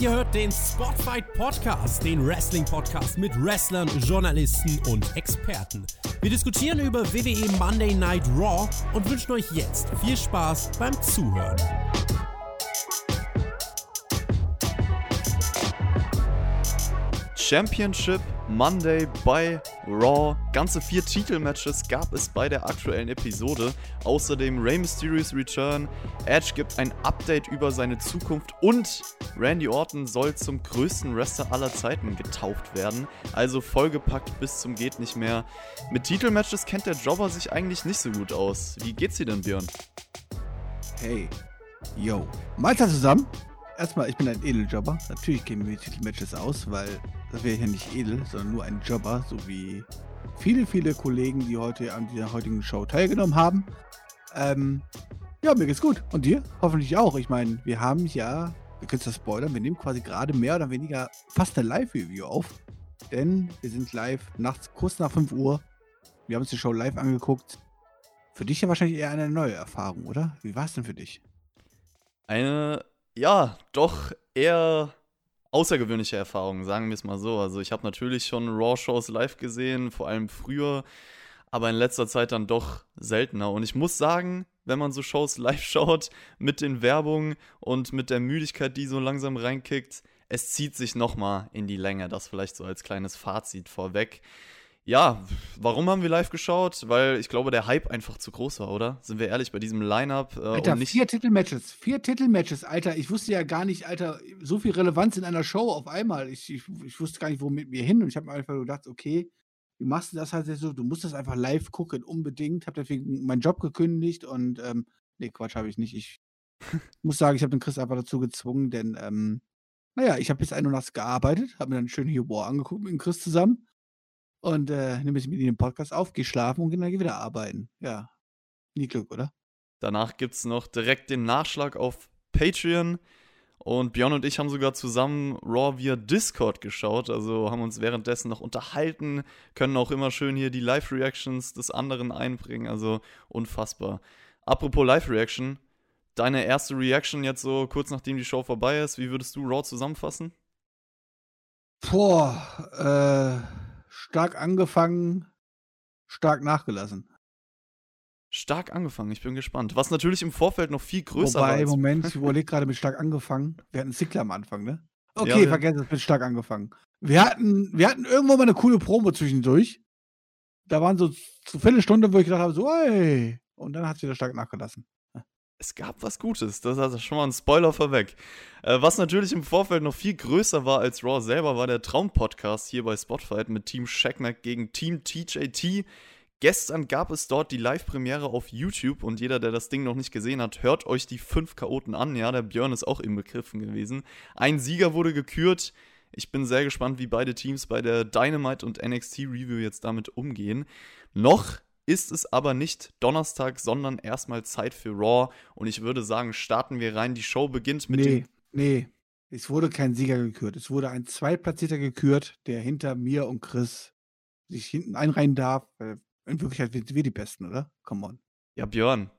Ihr hört den Spotfight Podcast, den Wrestling Podcast mit Wrestlern, Journalisten und Experten. Wir diskutieren über WWE Monday Night Raw und wünschen euch jetzt viel Spaß beim Zuhören. Championship Monday bei Raw. Ganze vier Titelmatches gab es bei der aktuellen Episode. Außerdem Rey Mysterio's Return. Edge gibt ein Update über seine Zukunft und Randy Orton soll zum größten Wrestler aller Zeiten getauft werden. Also vollgepackt bis zum geht nicht mehr. Mit Titelmatches kennt der Jobber sich eigentlich nicht so gut aus. Wie geht's dir denn, Björn? Hey, yo. Mahlzeit zusammen. Erstmal, ich bin ein Edeljobber. Natürlich gehen wir die Titelmatches aus, weil das wäre ja nicht edel, sondern nur ein Jobber, so wie viele, viele Kollegen, die heute an dieser heutigen Show teilgenommen haben. Ähm, ja, mir geht's gut. Und dir? Hoffentlich auch. Ich meine, wir haben ja, wir können es spoilern, wir nehmen quasi gerade mehr oder weniger fast eine Live-Review auf. Denn wir sind live nachts, kurz nach 5 Uhr. Wir haben uns die Show live angeguckt. Für dich ja wahrscheinlich eher eine neue Erfahrung, oder? Wie war es denn für dich? Eine ja, doch eher außergewöhnliche Erfahrungen, sagen wir es mal so. Also ich habe natürlich schon Raw-Shows live gesehen, vor allem früher, aber in letzter Zeit dann doch seltener. Und ich muss sagen, wenn man so Shows live schaut, mit den Werbungen und mit der Müdigkeit, die so langsam reinkickt, es zieht sich nochmal in die Länge. Das vielleicht so als kleines Fazit vorweg. Ja, warum haben wir live geschaut? Weil ich glaube, der Hype einfach zu groß war, oder? Sind wir ehrlich, bei diesem Line-Up. Äh, Alter, nicht vier Titelmatches. Vier Titelmatches, Alter. Ich wusste ja gar nicht, Alter, so viel Relevanz in einer Show auf einmal. Ich, ich, ich wusste gar nicht, wo mit mir hin. Und ich habe mir einfach gedacht, okay, wie machst du das halt so? Du musst das einfach live gucken, unbedingt. Habe deswegen meinen Job gekündigt und, ähm, nee, Quatsch habe ich nicht. Ich muss sagen, ich habe den Chris einfach dazu gezwungen, denn, ähm, naja, ich habe bis 1 Uhr nachts gearbeitet, habe mir dann schön hier War angeguckt mit dem Chris zusammen. Und äh, nehme ich mit Ihnen den Podcast auf, gehe schlafen und dann gehe wieder arbeiten. Ja, nie Glück, oder? Danach gibt es noch direkt den Nachschlag auf Patreon. Und Björn und ich haben sogar zusammen Raw via Discord geschaut, also haben uns währenddessen noch unterhalten, können auch immer schön hier die Live-Reactions des anderen einbringen, also unfassbar. Apropos Live-Reaction, deine erste Reaction jetzt so kurz nachdem die Show vorbei ist, wie würdest du Raw zusammenfassen? Boah, äh stark angefangen, stark nachgelassen. Stark angefangen, ich bin gespannt. Was natürlich im Vorfeld noch viel größer Wobei, war. Wobei, Moment, ich überlege gerade mit stark angefangen. Wir hatten Zickler am Anfang, ne? Okay, ja, vergesst es, mit stark angefangen. Wir hatten, wir hatten irgendwo mal eine coole Promo zwischendurch. Da waren so, so Viertelstunde, wo ich gedacht habe, so, ey. Und dann hat es wieder stark nachgelassen es gab was Gutes. Das ist also schon mal ein Spoiler vorweg. Äh, was natürlich im Vorfeld noch viel größer war als Raw selber, war der Traum-Podcast hier bei Spotfight mit Team Shackmack gegen Team TJT. Gestern gab es dort die Live-Premiere auf YouTube und jeder, der das Ding noch nicht gesehen hat, hört euch die fünf Chaoten an. Ja, der Björn ist auch im Begriffen gewesen. Ein Sieger wurde gekürt. Ich bin sehr gespannt, wie beide Teams bei der Dynamite und NXT Review jetzt damit umgehen. Noch ist es aber nicht Donnerstag, sondern erstmal Zeit für Raw. Und ich würde sagen, starten wir rein. Die Show beginnt mit nee, dem. Nee, es wurde kein Sieger gekürt. Es wurde ein Zweitplatzierter gekürt, der hinter mir und Chris sich hinten einreihen darf. In Wirklichkeit sind wir die Besten, oder? Come on. Ja, Björn,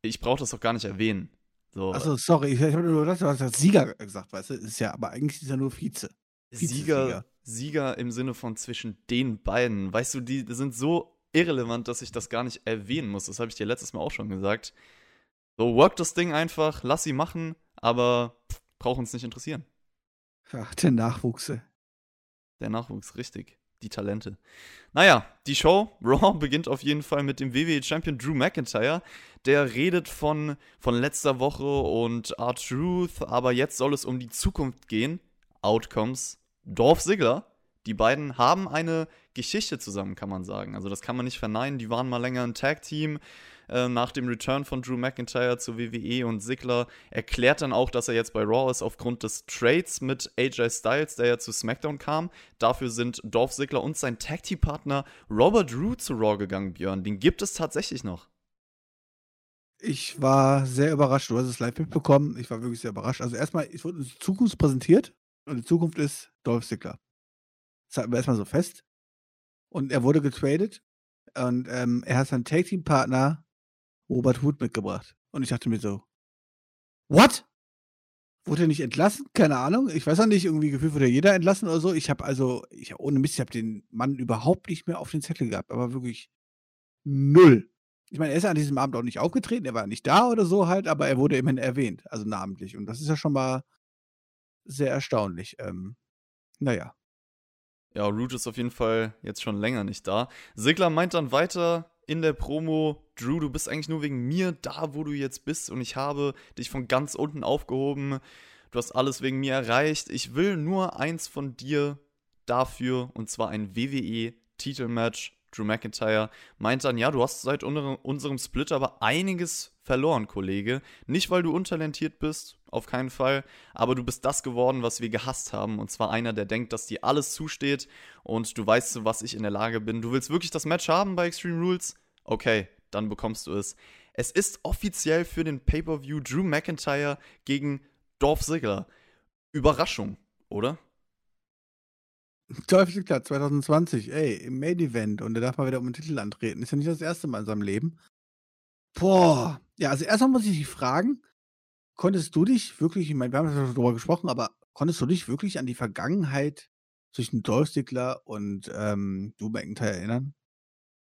ich brauche das doch gar nicht erwähnen. So. Achso, sorry, ich, habe nur das, du hast Sieger gesagt, weißt du? Ist ja, aber eigentlich ist er nur Vize. Vize Sieger, Sieger im Sinne von zwischen den beiden. Weißt du, die sind so irrelevant, dass ich das gar nicht erwähnen muss. Das habe ich dir letztes Mal auch schon gesagt. So, work das Ding einfach, lass sie machen, aber braucht uns nicht interessieren. Ach, der Nachwuchs. Der Nachwuchs, richtig. Die Talente. Naja, die Show, Raw, beginnt auf jeden Fall mit dem WWE Champion Drew McIntyre. Der redet von, von letzter Woche und R-Truth, aber jetzt soll es um die Zukunft gehen. Outcomes. Dorf Ziggler die beiden haben eine Geschichte zusammen, kann man sagen. Also das kann man nicht verneinen. Die waren mal länger ein Tag-Team. Äh, nach dem Return von Drew McIntyre zur WWE und Ziggler erklärt dann auch, dass er jetzt bei Raw ist aufgrund des Trades mit AJ Styles, der ja zu SmackDown kam. Dafür sind Dolph Ziggler und sein Tag-Team-Partner Robert Drew zu Raw gegangen, Björn. Den gibt es tatsächlich noch. Ich war sehr überrascht. Du hast es live mitbekommen. Ich war wirklich sehr überrascht. Also erstmal, es wurde Zukunft präsentiert und die Zukunft ist Dolph Ziggler. Das halten wir erstmal so fest. Und er wurde getradet und ähm, er hat seinen Tag-Team-Partner Robert Hood mitgebracht. Und ich dachte mir so, what? Wurde er nicht entlassen? Keine Ahnung. Ich weiß auch nicht, irgendwie gefühlt wurde jeder entlassen oder so. Ich habe also, ich hab, ohne Mist, ich habe den Mann überhaupt nicht mehr auf den Zettel gehabt, aber wirklich null. Ich meine, er ist an diesem Abend auch nicht aufgetreten, er war nicht da oder so halt, aber er wurde immerhin erwähnt, also namentlich. Und das ist ja schon mal sehr erstaunlich. Ähm, naja. Ja, Root ist auf jeden Fall jetzt schon länger nicht da. Sigler meint dann weiter in der Promo, Drew, du bist eigentlich nur wegen mir da, wo du jetzt bist und ich habe dich von ganz unten aufgehoben. Du hast alles wegen mir erreicht. Ich will nur eins von dir dafür und zwar ein WWE-Titelmatch Drew McIntyre meint dann, ja, du hast seit unserem Split aber einiges verloren, Kollege. Nicht, weil du untalentiert bist, auf keinen Fall, aber du bist das geworden, was wir gehasst haben. Und zwar einer, der denkt, dass dir alles zusteht und du weißt, was ich in der Lage bin. Du willst wirklich das Match haben bei Extreme Rules? Okay, dann bekommst du es. Es ist offiziell für den Pay-Per-View Drew McIntyre gegen Dolph Ziggler. Überraschung, oder? Teufel klar, 2020, ey, im Main Event und er darf mal wieder um den Titel antreten. Ist ja nicht das erste Mal in seinem Leben. Boah. Ja, also erstmal muss ich dich fragen, konntest du dich wirklich, ich meine, wir haben ja schon darüber gesprochen, aber konntest du dich wirklich an die Vergangenheit zwischen Dolph Ziggler und ähm, Drew McIntyre erinnern?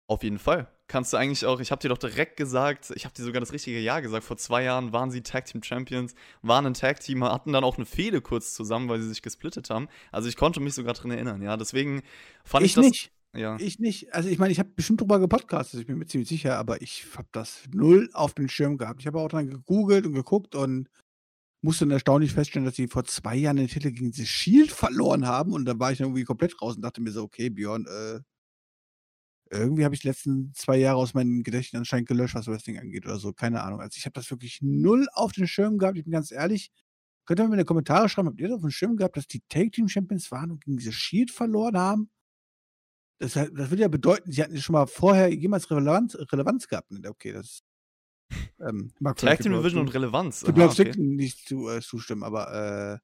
Auf jeden Fall. Kannst du eigentlich auch, ich habe dir doch direkt gesagt, ich habe dir sogar das richtige Jahr gesagt, vor zwei Jahren waren sie Tag Team Champions, waren ein Tag Team, hatten dann auch eine Fehde kurz zusammen, weil sie sich gesplittet haben. Also ich konnte mich sogar dran erinnern, ja. Deswegen fand ich, ich das. Nicht. Ja. Ich nicht. Also ich meine, ich habe bestimmt drüber gepodcastet, ich bin mir ziemlich sicher, aber ich habe das null auf den Schirm gehabt. Ich habe auch dann gegoogelt und geguckt und musste dann erstaunlich feststellen, dass sie vor zwei Jahren den Titel gegen The Shield verloren haben und da war ich dann irgendwie komplett raus und dachte mir so, okay, Björn, äh, irgendwie habe ich die letzten zwei Jahre aus meinem Gedächtnis anscheinend gelöscht, was Wrestling angeht oder so. Keine Ahnung. Also ich habe das wirklich null auf den Schirm gehabt. Ich bin ganz ehrlich. Könnt ihr mir in die Kommentare schreiben, habt ihr das auf den Schirm gehabt, dass die Take Team Champions waren und gegen diese Shield verloren haben? Das, das würde ja bedeuten, sie hatten schon mal vorher jemals Relevanz, Relevanz gehabt. Okay, das ähm, Tag Team Division und Relevanz. Du glaubst okay. nicht zu, äh, zustimmen, aber äh,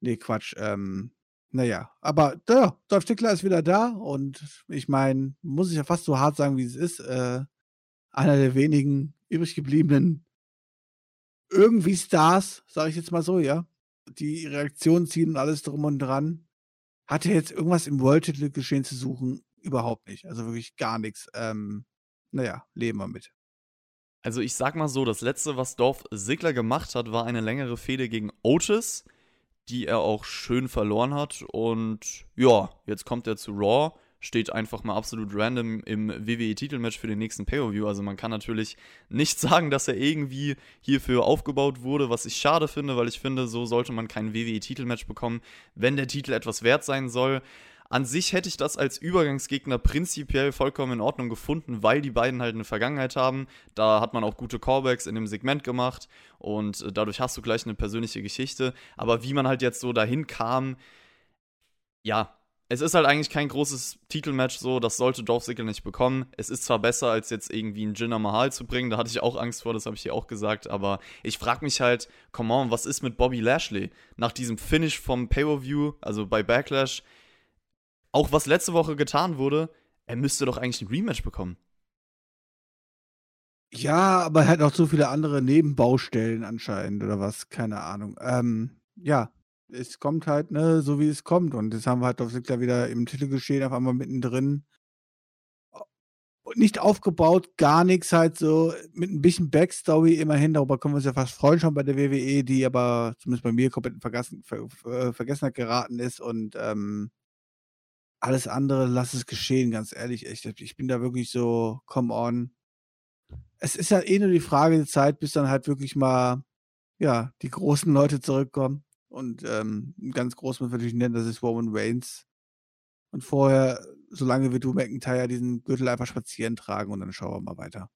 nee, Quatsch. Ähm, naja, aber ja, Dolph Stickler ist wieder da und ich meine, muss ich ja fast so hart sagen, wie es ist. Äh, einer der wenigen übrig gebliebenen irgendwie Stars, sage ich jetzt mal so, ja, die Reaktionen ziehen und alles drum und dran. Hat er jetzt irgendwas im World-Titel geschehen zu suchen? Überhaupt nicht. Also wirklich gar nichts. Ähm, naja, leben wir mit. Also ich sag mal so, das letzte, was Dorf Sigler gemacht hat, war eine längere Fehde gegen Otis die er auch schön verloren hat. Und ja, jetzt kommt er zu Raw, steht einfach mal absolut random im WWE-Titelmatch für den nächsten Pay-Per-View. Also man kann natürlich nicht sagen, dass er irgendwie hierfür aufgebaut wurde, was ich schade finde, weil ich finde, so sollte man kein WWE-Titelmatch bekommen, wenn der Titel etwas wert sein soll. An sich hätte ich das als Übergangsgegner prinzipiell vollkommen in Ordnung gefunden, weil die beiden halt eine Vergangenheit haben. Da hat man auch gute Callbacks in dem Segment gemacht und äh, dadurch hast du gleich eine persönliche Geschichte. Aber wie man halt jetzt so dahin kam, ja, es ist halt eigentlich kein großes Titelmatch so, das sollte Dolph Ziggler nicht bekommen. Es ist zwar besser, als jetzt irgendwie einen Jinder Mahal zu bringen, da hatte ich auch Angst vor, das habe ich dir auch gesagt, aber ich frage mich halt, come on, was ist mit Bobby Lashley? Nach diesem Finish vom Pay-Per-View, also bei Backlash, auch was letzte Woche getan wurde, er müsste doch eigentlich ein Rematch bekommen. Ja, aber er hat auch so viele andere Nebenbaustellen anscheinend oder was, keine Ahnung. Ähm, ja, es kommt halt, ne, so wie es kommt. Und jetzt haben wir halt auf Sigler wieder im Titel geschehen, auf einmal mittendrin. Nicht aufgebaut, gar nichts halt so, mit ein bisschen Backstory immerhin, darüber können wir uns ja fast freuen schon bei der WWE, die aber zumindest bei mir komplett in Vergessen, Ver, Ver, Vergessenheit geraten ist und ähm, alles andere, lass es geschehen, ganz ehrlich. Ich, ich bin da wirklich so, come on. Es ist ja eh nur die Frage der Zeit, bis dann halt wirklich mal, ja, die großen Leute zurückkommen. Und ähm, ganz groß muss man natürlich nennen, das ist Roman Reigns. Und vorher, solange wir du McIntyre diesen Gürtel einfach spazieren tragen und dann schauen wir mal weiter.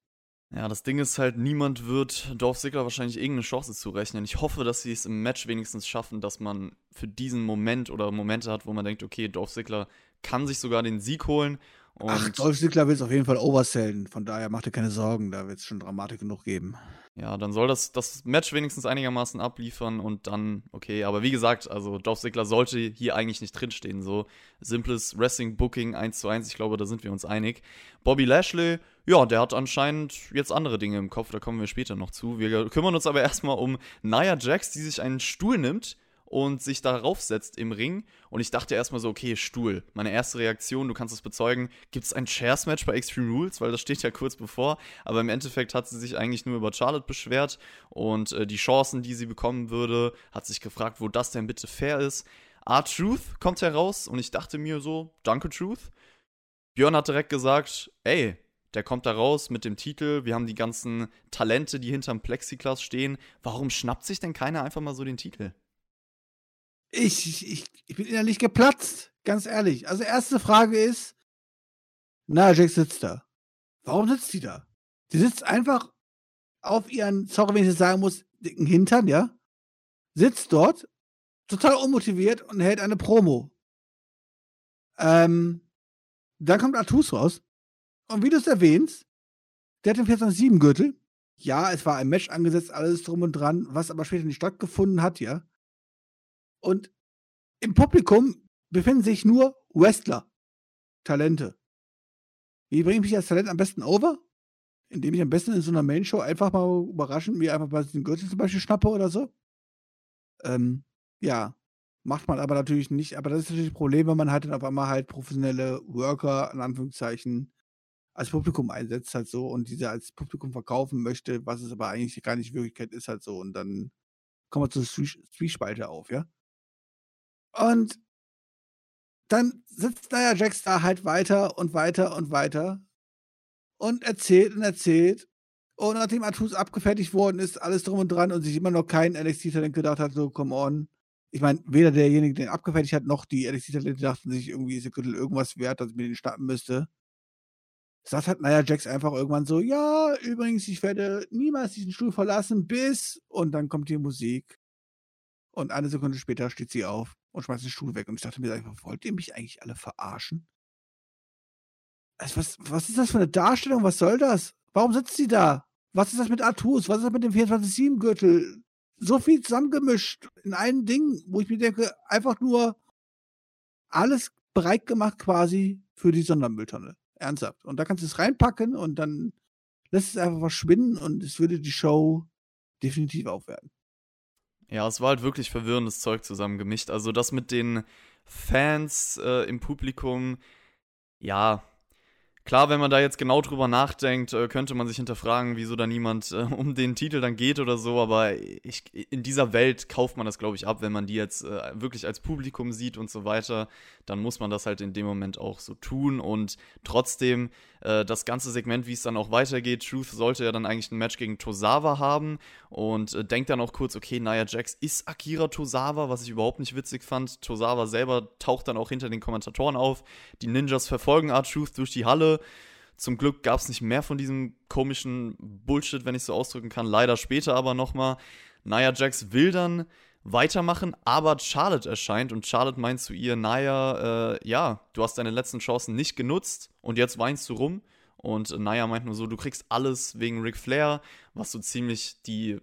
Ja, das Ding ist halt, niemand wird Dorf Ziggler wahrscheinlich irgendeine Chance zurechnen. Ich hoffe, dass sie es im Match wenigstens schaffen, dass man für diesen Moment oder Momente hat, wo man denkt, okay, Dorf Ziggler kann sich sogar den Sieg holen Und Ach, Dolph Ziggler will es auf jeden Fall oversellen. Von daher macht ihr keine Sorgen, da wird es schon Dramatik genug geben. Ja, dann soll das, das Match wenigstens einigermaßen abliefern und dann, okay. Aber wie gesagt, also Dolph Ziggler sollte hier eigentlich nicht drinstehen. So simples Wrestling-Booking 1 zu 1, ich glaube, da sind wir uns einig. Bobby Lashley, ja, der hat anscheinend jetzt andere Dinge im Kopf, da kommen wir später noch zu. Wir kümmern uns aber erstmal um Nia Jax, die sich einen Stuhl nimmt und sich darauf setzt im Ring. Und ich dachte erstmal so, okay, Stuhl. Meine erste Reaktion, du kannst es bezeugen, gibt es ein Chairs-Match bei Extreme Rules, weil das steht ja kurz bevor. Aber im Endeffekt hat sie sich eigentlich nur über Charlotte beschwert und äh, die Chancen, die sie bekommen würde, hat sich gefragt, wo das denn bitte fair ist. R-Truth kommt heraus und ich dachte mir so, danke Truth. Björn hat direkt gesagt, ey, der kommt da raus mit dem Titel. Wir haben die ganzen Talente, die hinterm Plexiglas stehen. Warum schnappt sich denn keiner einfach mal so den Titel? Ich, ich, ich bin innerlich geplatzt, ganz ehrlich. Also erste Frage ist, na, Jack sitzt da. Warum sitzt sie da? Sie sitzt einfach auf ihren, sorry, wenn ich das sagen muss, dicken Hintern, ja? Sitzt dort, total unmotiviert und hält eine Promo. Ähm, dann kommt Artus raus. Und wie du es erwähnst, der hat den 14-7-Gürtel. Ja, es war ein Match angesetzt, alles drum und dran, was aber später nicht stattgefunden hat, ja. Und im Publikum befinden sich nur Wrestler, Talente. Wie bringe ich mich als Talent am besten over? Indem ich am besten in so einer Main-Show einfach mal überraschend mir einfach mal den Gürtel zum Beispiel schnappe oder so. Ähm, ja, macht man aber natürlich nicht. Aber das ist natürlich ein Problem, wenn man halt dann auf einmal halt professionelle Worker, in Anführungszeichen, als Publikum einsetzt halt so und diese als Publikum verkaufen möchte, was es aber eigentlich gar nicht Wirklichkeit ist halt so. Und dann kommen wir zur Zwiespalte auf, ja? Und dann sitzt Nia Jax da halt weiter und weiter und weiter und erzählt und erzählt. Und nachdem Artus abgefertigt worden ist, alles drum und dran und sich immer noch kein NXT-Talent gedacht hat, so, come on. Ich meine, weder derjenige, der ihn abgefertigt hat, noch die NXT-Talente dachten sich, irgendwie ist der Gürtel irgendwas wert, dass ich mir den schnappen müsste. Sagt halt Nia Jax einfach irgendwann so, ja, übrigens, ich werde niemals diesen Stuhl verlassen, bis, und dann kommt die Musik. Und eine Sekunde später steht sie auf und schmeißt den Stuhl weg. Und ich dachte mir wollt ihr mich eigentlich alle verarschen? Also was, was ist das für eine Darstellung? Was soll das? Warum sitzt sie da? Was ist das mit Artus? Was ist das mit dem 24-7-Gürtel? So viel zusammengemischt in einem Ding, wo ich mir denke, einfach nur alles bereit gemacht quasi für die Sondermülltonne. Ernsthaft. Und da kannst du es reinpacken und dann lässt es einfach verschwinden und es würde die Show definitiv aufwerten. Ja, es war halt wirklich verwirrendes Zeug zusammengemischt. Also das mit den Fans äh, im Publikum, ja, Klar, wenn man da jetzt genau drüber nachdenkt, äh, könnte man sich hinterfragen, wieso da niemand äh, um den Titel dann geht oder so, aber ich, in dieser Welt kauft man das, glaube ich, ab, wenn man die jetzt äh, wirklich als Publikum sieht und so weiter, dann muss man das halt in dem Moment auch so tun. Und trotzdem das ganze Segment, wie es dann auch weitergeht, Truth sollte ja dann eigentlich ein Match gegen Tosawa haben. Und denkt dann auch kurz, okay, Nia Jax ist Akira Tosawa, was ich überhaupt nicht witzig fand. Tosawa selber taucht dann auch hinter den Kommentatoren auf, die Ninjas verfolgen R-Truth durch die Halle zum Glück gab es nicht mehr von diesem komischen Bullshit, wenn ich so ausdrücken kann. Leider später aber nochmal. Nia Jax will dann weitermachen, aber Charlotte erscheint und Charlotte meint zu ihr, Nia, äh, ja, du hast deine letzten Chancen nicht genutzt und jetzt weinst du rum. Und Nia meint nur so, du kriegst alles wegen Ric Flair, was so ziemlich die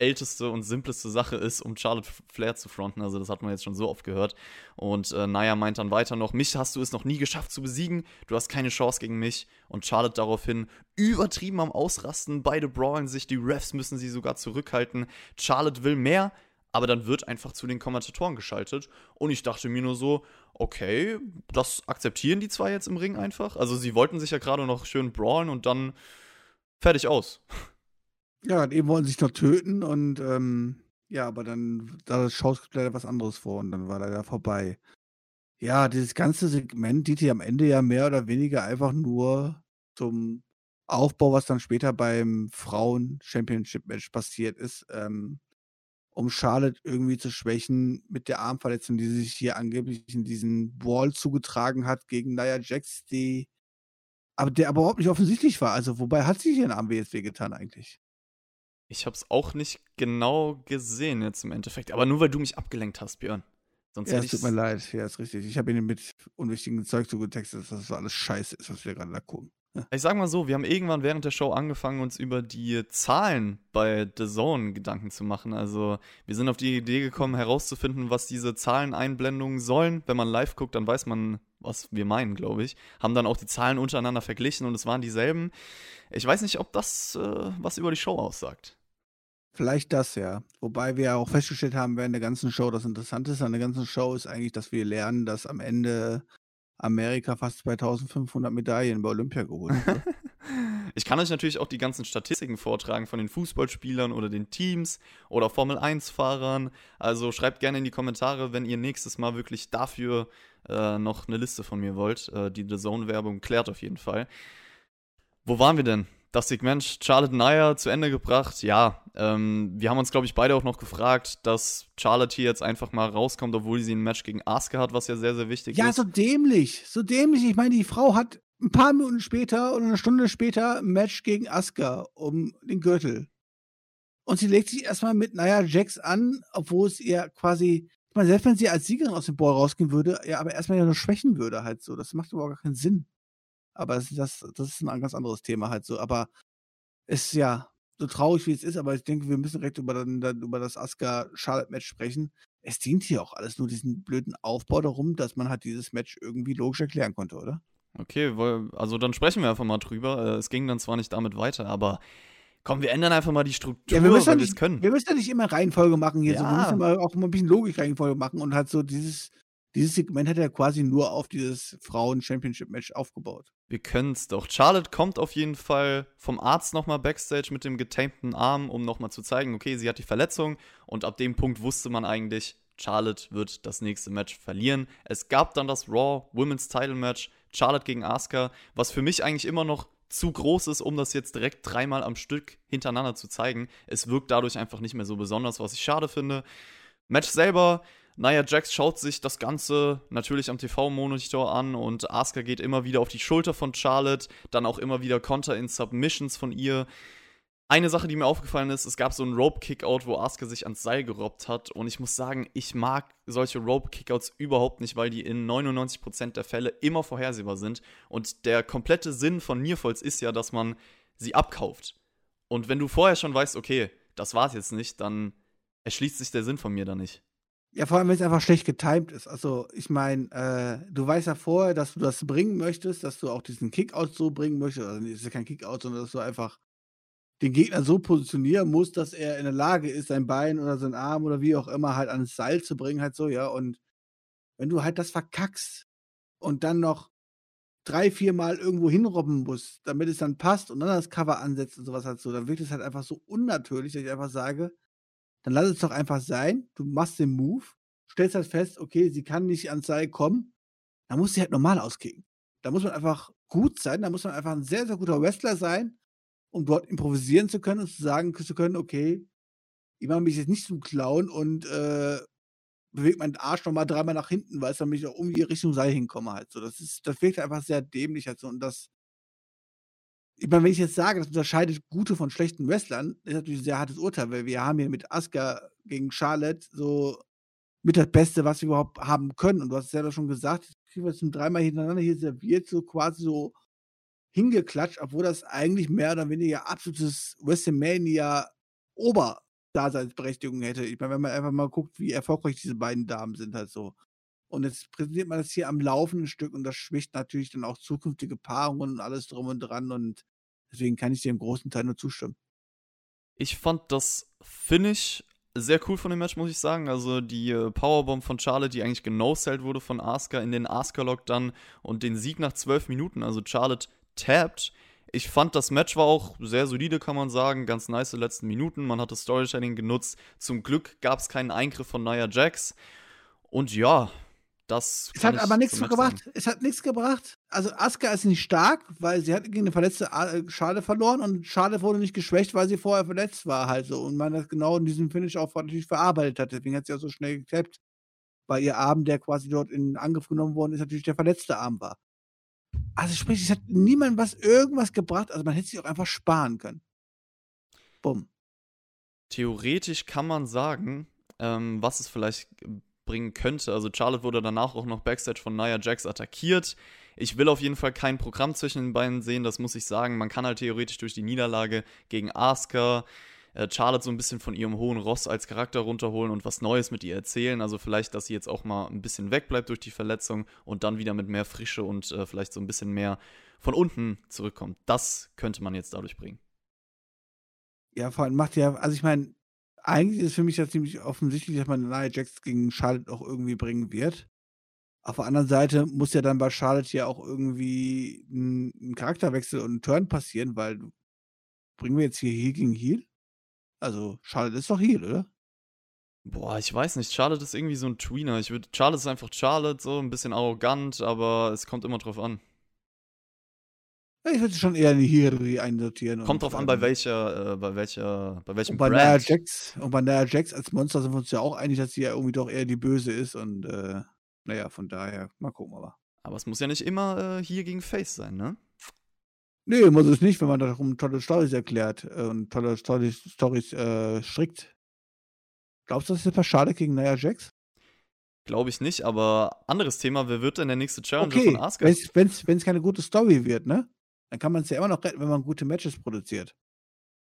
älteste und simpleste Sache ist, um Charlotte Flair zu fronten. Also das hat man jetzt schon so oft gehört. Und äh, Naya meint dann weiter noch, mich hast du es noch nie geschafft zu besiegen, du hast keine Chance gegen mich. Und Charlotte daraufhin übertrieben am Ausrasten, beide brawlen sich, die Refs müssen sie sogar zurückhalten. Charlotte will mehr, aber dann wird einfach zu den Kommentatoren geschaltet. Und ich dachte mir nur so, okay, das akzeptieren die zwei jetzt im Ring einfach. Also sie wollten sich ja gerade noch schön brawlen und dann fertig aus. Ja, eben wollen sie sich noch töten und ähm, ja, aber dann da schaut leider was anderes vor und dann war leider vorbei. Ja, dieses ganze Segment dient am Ende ja mehr oder weniger einfach nur zum Aufbau, was dann später beim Frauen-Championship-Match passiert ist, ähm, um Charlotte irgendwie zu schwächen mit der Armverletzung, die sich hier angeblich in diesen Wall zugetragen hat gegen Nia Jax, die aber der aber überhaupt nicht offensichtlich war. Also, wobei hat sich ihren Arm wehgetan eigentlich? Ich habe es auch nicht genau gesehen jetzt im Endeffekt. Aber nur weil du mich abgelenkt hast, Björn. Sonst ja, es tut mir leid. Ja, ist richtig. Ich habe ihn mit unwichtigen Zeug zugetextet, dass das alles scheiße ist, was wir gerade da gucken. Ja. Ich sag mal so, wir haben irgendwann während der Show angefangen, uns über die Zahlen bei The Zone Gedanken zu machen. Also wir sind auf die Idee gekommen, herauszufinden, was diese Zahleneinblendungen sollen. Wenn man live guckt, dann weiß man, was wir meinen, glaube ich. Haben dann auch die Zahlen untereinander verglichen und es waren dieselben. Ich weiß nicht, ob das äh, was über die Show aussagt. Vielleicht das, ja. Wobei wir auch festgestellt haben während der ganzen Show, das Interessante an der ganzen Show ist eigentlich, dass wir lernen, dass am Ende Amerika fast 2500 Medaillen bei Olympia geholt hat. ich kann euch natürlich auch die ganzen Statistiken vortragen von den Fußballspielern oder den Teams oder Formel 1-Fahrern. Also schreibt gerne in die Kommentare, wenn ihr nächstes Mal wirklich dafür äh, noch eine Liste von mir wollt. Äh, die The Zone-Werbung klärt auf jeden Fall. Wo waren wir denn? Das Segment Charlotte Naya zu Ende gebracht. Ja, ähm, wir haben uns, glaube ich, beide auch noch gefragt, dass Charlotte hier jetzt einfach mal rauskommt, obwohl sie ein Match gegen Asuka hat, was ja sehr, sehr wichtig ja, ist. Ja, so dämlich. So dämlich. Ich meine, die Frau hat ein paar Minuten später oder eine Stunde später ein Match gegen Asuka um den Gürtel. Und sie legt sich erstmal mit Naya Jax an, obwohl es ihr quasi, ich meine, selbst wenn sie als Siegerin aus dem Ball rausgehen würde, ja, aber erstmal ja nur schwächen würde halt so. Das macht überhaupt gar keinen Sinn. Aber das, das, das ist ein ganz anderes Thema halt so. Aber es ist ja so traurig, wie es ist, aber ich denke, wir müssen direkt über, dann, dann über das Asuka-Charlotte-Match sprechen. Es dient hier auch alles nur diesen blöden Aufbau darum, dass man halt dieses Match irgendwie logisch erklären konnte, oder? Okay, also dann sprechen wir einfach mal drüber. Äh, es ging dann zwar nicht damit weiter, aber komm, wir ändern einfach mal die Struktur, ja, wir müssen weil wir es können. Wir müssen ja nicht immer Reihenfolge machen hier. Ja. So. Wir müssen mal auch mal ein bisschen Logik-Reihenfolge machen und halt so dieses, dieses Segment hat er quasi nur auf dieses Frauen-Championship-Match aufgebaut. Wir können's doch. Charlotte kommt auf jeden Fall vom Arzt nochmal backstage mit dem getapten Arm, um nochmal zu zeigen, okay, sie hat die Verletzung. Und ab dem Punkt wusste man eigentlich, Charlotte wird das nächste Match verlieren. Es gab dann das Raw Women's Title Match, Charlotte gegen Asuka, was für mich eigentlich immer noch zu groß ist, um das jetzt direkt dreimal am Stück hintereinander zu zeigen. Es wirkt dadurch einfach nicht mehr so besonders, was ich schade finde. Match selber naja, Jax schaut sich das Ganze natürlich am TV-Monitor an und Asuka geht immer wieder auf die Schulter von Charlotte, dann auch immer wieder Konter in Submissions von ihr. Eine Sache, die mir aufgefallen ist, es gab so einen Rope-Kickout, wo Asuka sich ans Seil gerobbt hat. Und ich muss sagen, ich mag solche Rope-Kickouts überhaupt nicht, weil die in 99% der Fälle immer vorhersehbar sind. Und der komplette Sinn von Nearfalls ist ja, dass man sie abkauft. Und wenn du vorher schon weißt, okay, das war's jetzt nicht, dann erschließt sich der Sinn von mir da nicht. Ja, vor allem, wenn es einfach schlecht getimt ist. Also, ich meine, äh, du weißt ja vorher, dass du das bringen möchtest, dass du auch diesen Kickout so bringen möchtest. Also, es ist ja kein Kickout, sondern dass du einfach den Gegner so positionieren musst, dass er in der Lage ist, sein Bein oder sein Arm oder wie auch immer halt ans Seil zu bringen, halt so, ja. Und wenn du halt das verkackst und dann noch drei, vier Mal irgendwo hinrobben musst, damit es dann passt und dann das Cover ansetzt und sowas halt so, dann wirkt es halt einfach so unnatürlich, dass ich einfach sage, dann lass es doch einfach sein. Du machst den Move, stellst halt fest, okay, sie kann nicht ans Seil kommen. Dann muss sie halt normal auskicken. Da muss man einfach gut sein, da muss man einfach ein sehr, sehr guter Wrestler sein, um dort improvisieren zu können und zu sagen zu können, okay, ich mache mich jetzt nicht zum Clown und äh, bewege meinen Arsch nochmal dreimal nach hinten, weil es damit ich auch irgendwie Richtung Seil hinkomme halt. So, das ist, das wirkt einfach sehr dämlich halt so und das ich meine, wenn ich jetzt sage, das unterscheidet gute von schlechten Wrestlern, ist natürlich ein sehr hartes Urteil, weil wir haben hier mit Asuka gegen Charlotte so mit das Beste, was wir überhaupt haben können. Und du hast es selber schon gesagt, kriegen wir zum dreimal hintereinander hier serviert, so quasi so hingeklatscht, obwohl das eigentlich mehr oder weniger absolutes WrestleMania Oberdaseinsberechtigung hätte. Ich meine, wenn man einfach mal guckt, wie erfolgreich diese beiden Damen sind, halt so. Und jetzt präsentiert man das hier am laufenden Stück und das schwächt natürlich dann auch zukünftige Paarungen und alles drum und dran. Und deswegen kann ich dir im großen Teil nur zustimmen. Ich fand das Finish sehr cool von dem Match, muss ich sagen. Also die äh, Powerbomb von Charlotte, die eigentlich genosellt wurde von Asuka in den Asuka-Lock dann und den Sieg nach zwölf Minuten. Also Charlotte tapped. Ich fand, das Match war auch sehr solide, kann man sagen. Ganz nice letzten Minuten. Man hat das Storytelling genutzt. Zum Glück gab es keinen Eingriff von Nia Jax. Und ja, das es hat aber nichts gebracht. Es hat nichts gebracht. Also Asuka ist nicht stark, weil sie hat gegen eine verletzte äh, Schade verloren und Schade wurde nicht geschwächt, weil sie vorher verletzt war halt so. Und man das genau in diesem Finish auch natürlich verarbeitet hat. Deswegen hat sie auch so schnell getappt. Weil ihr Arm, der quasi dort in Angriff genommen worden ist, natürlich der verletzte Arm war. Also sprich, es hat niemand was irgendwas gebracht. Also man hätte sich auch einfach sparen können. Bumm. Theoretisch kann man sagen, ähm, was es vielleicht bringen könnte. Also Charlotte wurde danach auch noch Backstage von Nia Jax attackiert. Ich will auf jeden Fall kein Programm zwischen den beiden sehen, das muss ich sagen. Man kann halt theoretisch durch die Niederlage gegen Asuka äh, Charlotte so ein bisschen von ihrem hohen Ross als Charakter runterholen und was Neues mit ihr erzählen. Also vielleicht, dass sie jetzt auch mal ein bisschen wegbleibt durch die Verletzung und dann wieder mit mehr Frische und äh, vielleicht so ein bisschen mehr von unten zurückkommt. Das könnte man jetzt dadurch bringen. Ja, vor allem macht ja, also ich meine, eigentlich ist für mich ja ziemlich offensichtlich, dass man Nia Jax gegen Charlotte auch irgendwie bringen wird. Auf der anderen Seite muss ja dann bei Charlotte ja auch irgendwie ein, ein Charakterwechsel und ein Turn passieren, weil bringen wir jetzt hier Heal gegen Heal? Also, Charlotte ist doch Heal, oder? Boah, ich weiß nicht. Charlotte ist irgendwie so ein Tweener. Ich würde, Charlotte ist einfach Charlotte, so ein bisschen arrogant, aber es kommt immer drauf an. Ich würde schon eher in die Heal einsortieren. Kommt drauf an, bei welcher, äh, bei welcher, bei welchem und bei Brand. Nia Jax, und bei Nia Jax als Monster sind wir uns ja auch einig, dass sie ja irgendwie doch eher die Böse ist und äh, naja, von daher, mal gucken, aber. Aber es muss ja nicht immer äh, hier gegen Face sein, ne? Nee, muss es nicht, wenn man darum tolle Storys erklärt äh, und tolle Storys, Storys äh, strickt. Glaubst du, das ist etwas schade gegen Nia Jax? Glaube ich nicht, aber anderes Thema, wer wird denn der nächste Challenger Okay, von Asuka? wenn es keine gute Story wird, ne? Dann kann man es ja immer noch retten, wenn man gute Matches produziert.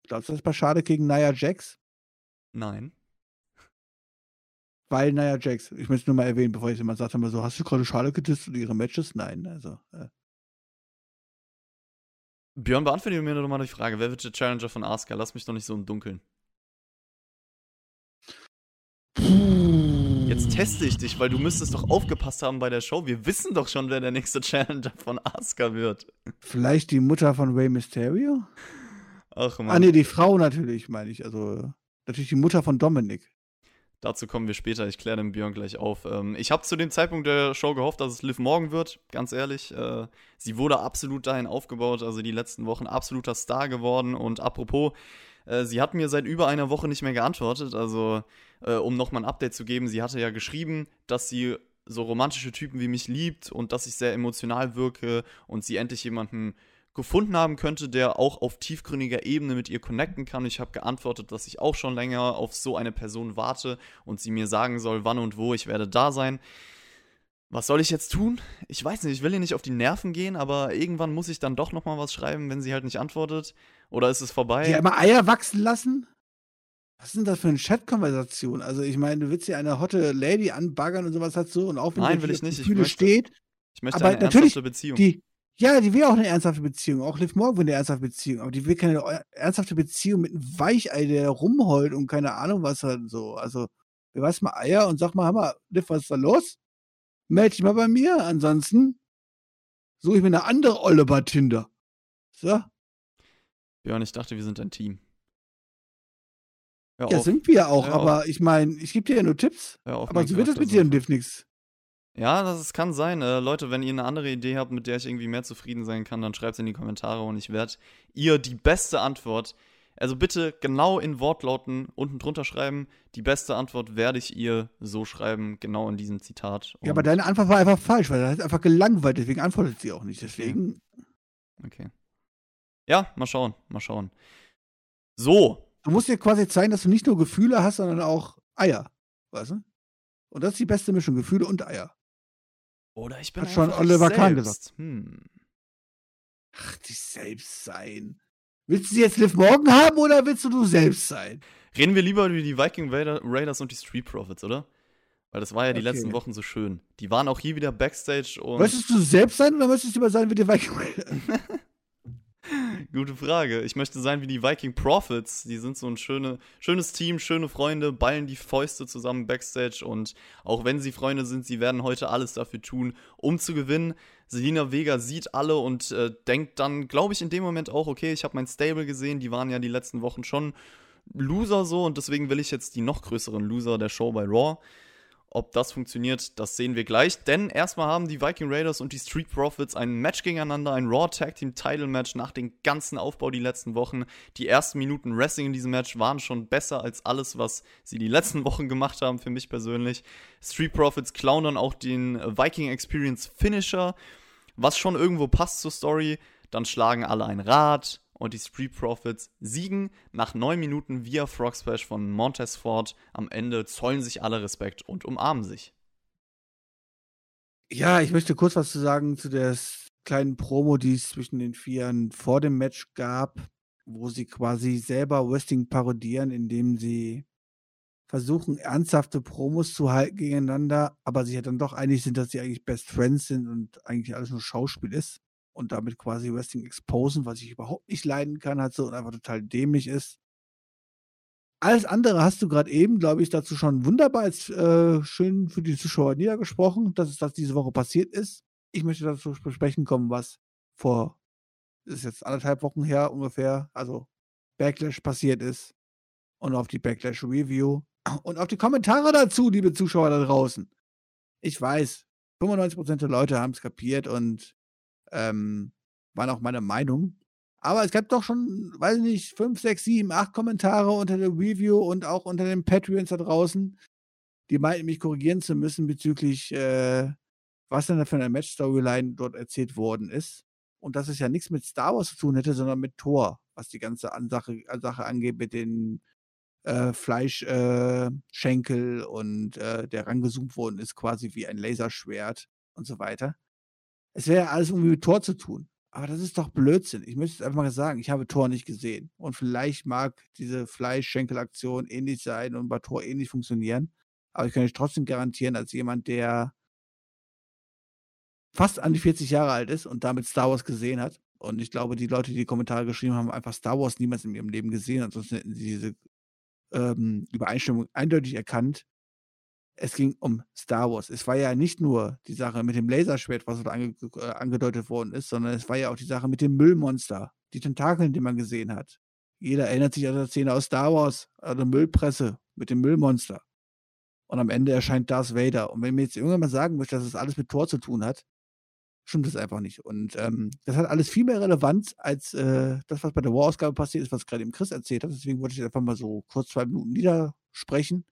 Glaubst du, das etwas schade gegen Nia Jax? Nein. Weil Nia Jax, ich möchte nur mal erwähnen, bevor ich jemand sagt, immer so, hast du gerade Schade gedisst und ihre Matches? Nein, also. Äh. Björn, beantworte mir doch mal die Frage, wer wird der Challenger von Asuka? Lass mich doch nicht so im Dunkeln. Jetzt teste ich dich, weil du müsstest doch aufgepasst haben bei der Show. Wir wissen doch schon, wer der nächste Challenger von Asuka wird. Vielleicht die Mutter von Rey Mysterio? Ach man. Ah, nee, die Frau natürlich, meine ich. Also, natürlich die Mutter von Dominik. Dazu kommen wir später. Ich kläre den Björn gleich auf. Ähm, ich habe zu dem Zeitpunkt der Show gehofft, dass es Liv Morgan wird. Ganz ehrlich. Äh, sie wurde absolut dahin aufgebaut. Also die letzten Wochen absoluter Star geworden. Und apropos, äh, sie hat mir seit über einer Woche nicht mehr geantwortet. Also, äh, um nochmal ein Update zu geben, sie hatte ja geschrieben, dass sie so romantische Typen wie mich liebt und dass ich sehr emotional wirke und sie endlich jemanden gefunden haben könnte, der auch auf tiefgründiger Ebene mit ihr connecten kann. Ich habe geantwortet, dass ich auch schon länger auf so eine Person warte und sie mir sagen soll, wann und wo ich werde da sein. Was soll ich jetzt tun? Ich weiß nicht, ich will ihr nicht auf die Nerven gehen, aber irgendwann muss ich dann doch noch mal was schreiben, wenn sie halt nicht antwortet. Oder ist es vorbei? Die immer Eier wachsen lassen? Was ist denn das für eine Chat-Konversation? Also, ich meine, du willst hier eine hotte Lady anbaggern und sowas dazu und auch wenn Nein, will ich nicht. Ich möchte, steht. ich möchte aber eine natürlich, ernsthafte Beziehung. Die, ja, die will auch eine ernsthafte Beziehung. Auch Liv Morgan will eine ernsthafte Beziehung. Aber die will keine ernsthafte Beziehung mit einem Weichei, der rumheult und keine Ahnung was halt so. Also, beweis mal Eier und sag mal, hör mal, Liv, was ist da los? Meld dich mal bei mir. Ansonsten suche ich mir eine andere Olle bei Tinder. So, Björn, ich dachte, wir sind ein Team. Hör ja, auf. sind wir auch. Hör auf. aber ich meine, ich gebe dir ja nur Tipps. Hör auf, Aber so wird das Charakter mit dir und Liv nix. Ja, das ist- kann sein. Äh, Leute, wenn ihr eine andere Idee habt, mit der ich irgendwie mehr zufrieden sein kann, dann schreibt es in die Kommentare und ich werde ihr die beste Antwort, also bitte genau in Wortlauten unten drunter schreiben. Die beste Antwort werde ich ihr so schreiben, genau in diesem Zitat. Ja, aber Und- deine Antwort war einfach falsch, weil er hat einfach gelangweilt, deswegen antwortet sie auch nicht. Deswegen, Okay. Ja, mal schauen, mal schauen. So, du musst dir quasi zeigen, dass du nicht nur Gefühle hast, sondern auch Eier. Weißt du? Und das ist die beste Mischung, Gefühle und Eier. oder ich bin Hat schon Oliver Kahn selbst. Hm. Ach, dich selbst sein. Willst du jetzt Liv Morgan haben oder willst du du selbst sein? Reden wir lieber über die Viking Raider, Raiders und die Street Profits, oder? Weil das war ja die Okay. letzten Wochen so schön. Die waren auch hier wieder Backstage und. Möchtest du selbst sein oder möchtest du lieber sein wie die Viking Gute Frage. Ich möchte sein wie die Viking Profits. Die sind so ein schöne, schönes Team, schöne Freunde, ballen die Fäuste zusammen backstage und auch wenn sie Freunde sind, sie werden heute alles dafür tun, um zu gewinnen. Selina Vega sieht alle und äh, denkt dann, glaube ich, in dem Moment auch, okay, ich habe mein Stable gesehen, die waren ja die letzten Wochen schon Loser so und deswegen will ich jetzt die noch größeren Loser der Show bei Raw. Ob das funktioniert, das sehen wir gleich. Denn erstmal haben die Viking Raiders und die Street Profits ein Match gegeneinander, ein Raw Tag Team Title Match nach dem ganzen Aufbau die letzten Wochen. Die ersten Minuten Wrestling in diesem Match waren schon besser als alles, was sie die letzten Wochen gemacht haben, für mich persönlich. Street Profits klauen dann auch den Viking Experience Finisher, was schon irgendwo passt zur Story. Dann schlagen alle ein Rad und die Street Profits siegen nach 9 Minuten via Frog Splash von Montez Ford. Am Ende zollen sich alle Respekt und umarmen sich. Ja, ich möchte kurz was zu sagen zu der kleinen Promo, die es zwischen den Vieren vor dem Match gab, wo sie quasi selber Wrestling parodieren, indem sie versuchen, ernsthafte Promos zu halten gegeneinander, aber sich ja dann doch einig sind, dass sie eigentlich Best Friends sind und eigentlich alles nur Schauspiel ist und damit quasi Wrestling exposen, was ich überhaupt nicht leiden kann, halt so und einfach total dämlich ist. Alles andere hast du gerade eben, glaube ich, dazu schon wunderbar als äh, schön für die Zuschauer niedergesprochen, dass es das diese Woche passiert ist. Ich möchte dazu besprechen kommen, was vor, ist jetzt anderthalb Wochen her ungefähr, also Backlash passiert ist und auf die Backlash Review und auf die Kommentare dazu, liebe Zuschauer da draußen. Ich weiß, 95% der Leute haben es kapiert und ähm, waren auch meine Meinung. Aber es gab doch schon, weiß ich nicht, 5, 6, 7, 8 Kommentare unter der Review und auch unter den Patreons da draußen, die meinten, mich korrigieren zu müssen bezüglich, äh, was denn da für eine Match-Storyline dort erzählt worden ist. Und dass es ja nichts mit Star Wars zu tun hätte, sondern mit Thor, was die ganze Sache, Sache angeht mit den äh, Fleischschenkel äh, und äh, der rangezoomt worden ist, quasi wie ein Laserschwert und so weiter. Es wäre ja alles irgendwie mit Tor zu tun. Aber das ist doch Blödsinn. Ich möchte es einfach mal sagen, ich habe Tor nicht gesehen. Und vielleicht mag diese Fleischschenkelaktion ähnlich sein und bei Tor ähnlich funktionieren. Aber ich kann euch trotzdem garantieren, als jemand, der fast an die 40 Jahre alt ist und damit Star Wars gesehen hat. Und ich glaube, die Leute, die die Kommentare geschrieben haben, haben einfach Star Wars niemals in ihrem Leben gesehen. Ansonsten hätten sie diese ähm, Übereinstimmung eindeutig erkannt. Es ging um Star Wars. Es war ja nicht nur die Sache mit dem Laserschwert, was dort ange äh, angedeutet worden ist, sondern es war ja auch die Sache mit dem Müllmonster, die Tentakeln, die man gesehen hat. Jeder erinnert sich an die Szene aus Star Wars, an der Müllpresse mit dem Müllmonster. Und am Ende erscheint Darth Vader. Und wenn mir jetzt irgendwann mal sagen möchte, dass das alles mit Tor zu tun hat, stimmt das einfach nicht. Und ähm, das hat alles viel mehr Relevanz als äh, das, was bei der War-Ausgabe passiert ist, was gerade eben Chris erzählt hat. Deswegen wollte ich einfach mal so kurz zwei Minuten niedersprechen.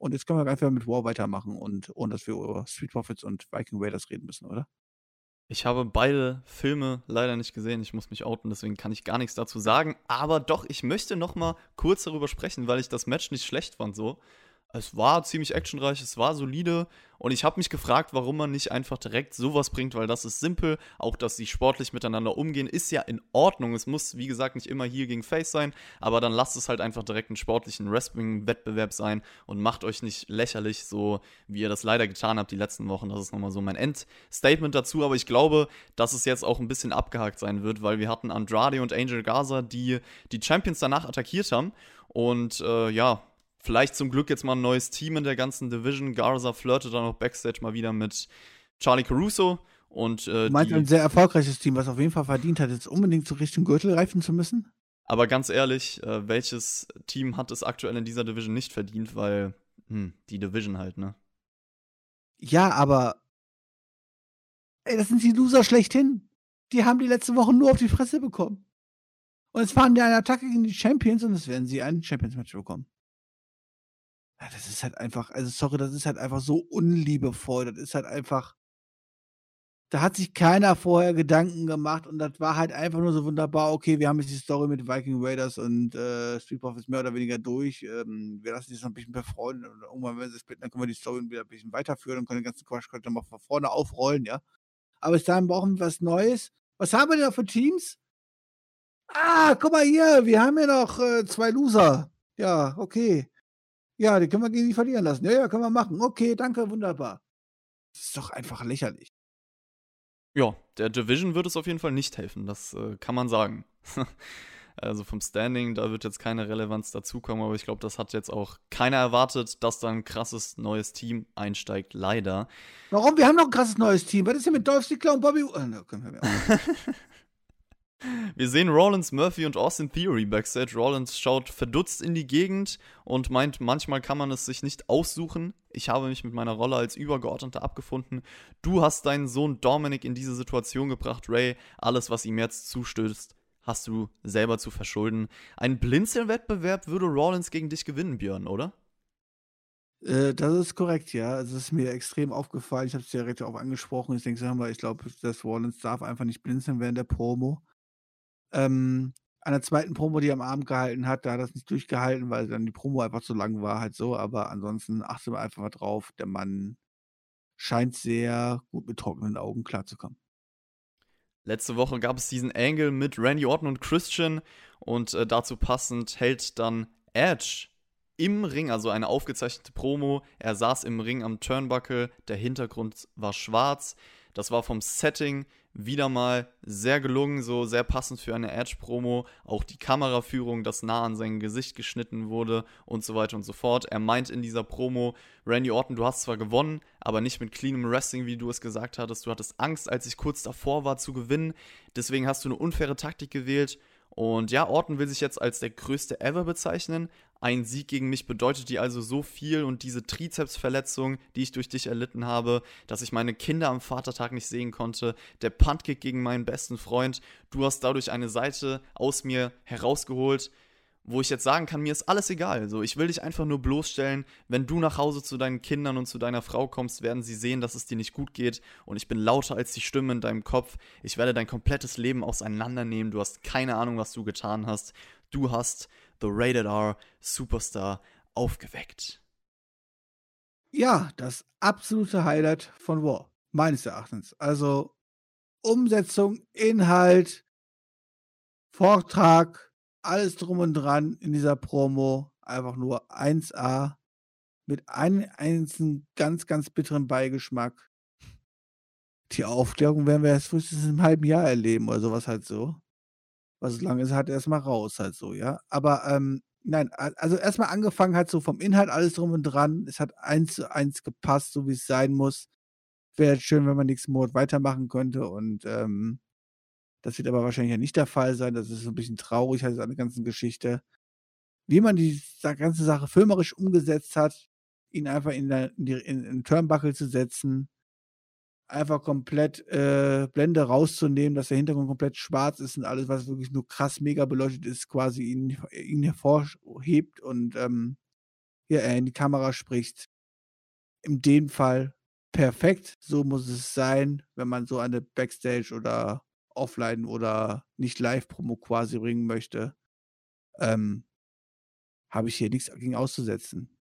Und jetzt können wir einfach mit War weitermachen und ohne dass wir über Street Profits und Viking Raiders reden müssen, oder? Ich habe beide Filme leider nicht gesehen. Ich muss mich outen, deswegen kann ich gar nichts dazu sagen. Aber doch, ich möchte noch mal kurz darüber sprechen, weil ich das Match nicht schlecht fand so. Es war ziemlich actionreich, es war solide und ich habe mich gefragt, warum man nicht einfach direkt sowas bringt, weil das ist simpel. Auch, dass sie sportlich miteinander umgehen, ist ja in Ordnung. Es muss, wie gesagt, nicht immer hier gegen Face sein, aber dann lasst es halt einfach direkt einen sportlichen Wrestling-Wettbewerb sein und macht euch nicht lächerlich, so wie ihr das leider getan habt die letzten Wochen. Das ist nochmal so mein Endstatement dazu, aber ich glaube, dass es jetzt auch ein bisschen abgehakt sein wird, weil wir hatten Andrade und Angel Gaza, die die Champions danach attackiert haben. Und äh, ja, Vielleicht zum Glück jetzt mal ein neues Team in der ganzen Division. Garza flirtet dann auch Backstage mal wieder mit Charlie Caruso. Und, äh, du meinst ein sehr erfolgreiches Team, was auf jeden Fall verdient hat, jetzt unbedingt so Richtung Gürtel reifen zu müssen? Aber ganz ehrlich, äh, welches Team hat es aktuell in dieser Division nicht verdient? Weil, hm, die Division halt, ne? Ja, aber. Ey, das sind die Loser schlechthin. Die haben die letzten Wochen nur auf die Fresse bekommen. Und jetzt fahren die eine Attacke gegen die Champions und es werden sie ein Champions-Match bekommen. Ja, das ist halt einfach, also sorry, das ist halt einfach so unliebevoll. Das ist halt einfach. Da hat sich keiner vorher Gedanken gemacht und das war halt einfach nur so wunderbar. Okay, wir haben jetzt die Story mit Viking Raiders und äh, Street Profits mehr oder weniger durch. Ähm, wir lassen sich noch ein bisschen befreuen und irgendwann, wenn sie splitten, dann können wir die Story wieder ein bisschen weiterführen und können den ganzen Quatsch dann mal von vorne aufrollen, ja. Aber bis dahin brauchen wir was Neues. Was haben wir da für Teams? Ah, guck mal hier, wir haben hier noch äh, zwei Loser. Ja, okay. Ja, die können wir gegen die verlieren lassen. Ja, ja, können wir machen. Okay, danke, wunderbar. Das ist doch einfach lächerlich. Ja, der Division wird es auf jeden Fall nicht helfen, das äh, kann man sagen. also vom Standing, da wird jetzt keine Relevanz dazukommen, aber ich glaube, das hat jetzt auch keiner erwartet, dass da ein krasses neues Team einsteigt, leider. Warum? Wir haben noch ein krasses neues Team. Was ist denn mit Dolph Ziggler und Bobby? Oh, no, können wir Wir sehen Rollins, Murphy und Austin Theory backstage. Rollins schaut verdutzt in die Gegend und meint, manchmal kann man es sich nicht aussuchen. Ich habe mich mit meiner Rolle als Übergeordneter abgefunden. Du hast deinen Sohn Dominic in diese Situation gebracht, Ray. Alles, was ihm jetzt zustößt, hast du selber zu verschulden. Ein Blinzelwettbewerb würde Rollins gegen dich gewinnen, Björn, oder? Äh, das ist korrekt, ja. Es ist mir extrem aufgefallen. Ich habe es direkt auch angesprochen. Ich denke, ich glaube, dass Rollins darf einfach nicht blinzeln während der Promo. Ähm, an der zweiten Promo, die er am Abend gehalten hat, da hat er es nicht durchgehalten, weil dann die Promo einfach zu lang war, halt so. Aber ansonsten achte mal einfach mal drauf. Der Mann scheint sehr gut mit trockenen Augen klarzukommen. Letzte Woche gab es diesen Angle mit Randy Orton und Christian und äh, dazu passend hält dann Edge im Ring, also eine aufgezeichnete Promo. Er saß im Ring am Turnbuckle, der Hintergrund war schwarz. Das war vom Setting wieder mal sehr gelungen, so sehr passend für eine Edge-Promo. Auch die Kameraführung, das nah an sein Gesicht geschnitten wurde und so weiter und so fort. Er meint in dieser Promo, Randy Orton, du hast zwar gewonnen, aber nicht mit cleanem Wrestling, wie du es gesagt hattest. Du hattest Angst, als ich kurz davor war zu gewinnen. Deswegen hast du eine unfaire Taktik gewählt. Und ja, Orton will sich jetzt als der größte ever bezeichnen. Ein Sieg gegen mich bedeutet dir also so viel und diese Trizepsverletzung, die ich durch dich erlitten habe, dass ich meine Kinder am Vatertag nicht sehen konnte, der Puntkick gegen meinen besten Freund, du hast dadurch eine Seite aus mir herausgeholt, wo ich jetzt sagen kann, mir ist alles egal. So, ich will dich einfach nur bloßstellen. Wenn du nach Hause zu deinen Kindern und zu deiner Frau kommst, werden sie sehen, dass es dir nicht gut geht. Und ich bin lauter als die Stimme in deinem Kopf. Ich werde dein komplettes Leben auseinandernehmen. Du hast keine Ahnung, was du getan hast. Du hast The Rated R Superstar aufgeweckt. Ja, das absolute Highlight von War, meines Erachtens. Also Umsetzung, Inhalt, Vortrag, alles drum und dran in dieser Promo. Einfach nur 1A mit einem einzigen ganz, ganz bitteren Beigeschmack. Die Aufklärung werden wir erst frühestens im halben Jahr erleben oder sowas halt so. Was es lang ist, hat er erstmal raus halt so, ja. Aber ähm, nein, also erstmal angefangen hat so vom Inhalt alles drum und dran. Es hat eins zu eins gepasst, so wie es sein muss. Wäre schön, wenn man nächsten Monat weitermachen könnte und ähm, das wird aber wahrscheinlich ja nicht der Fall sein. Das ist so ein bisschen traurig, halt an der ganzen Geschichte. Wie man die ganze Sache filmerisch umgesetzt hat, ihn einfach in, der, in, die, in, in Turnbuckle zu setzen, einfach komplett äh, Blende rauszunehmen, dass der Hintergrund komplett schwarz ist und alles, was wirklich nur krass mega beleuchtet ist, quasi ihn, ihn hervorhebt und ähm, ja, er in die Kamera spricht. In dem Fall perfekt, so muss es sein, wenn man so eine Backstage oder offline oder nicht Live-Promo quasi bringen möchte, ähm, habe ich hier nichts gegen auszusetzen.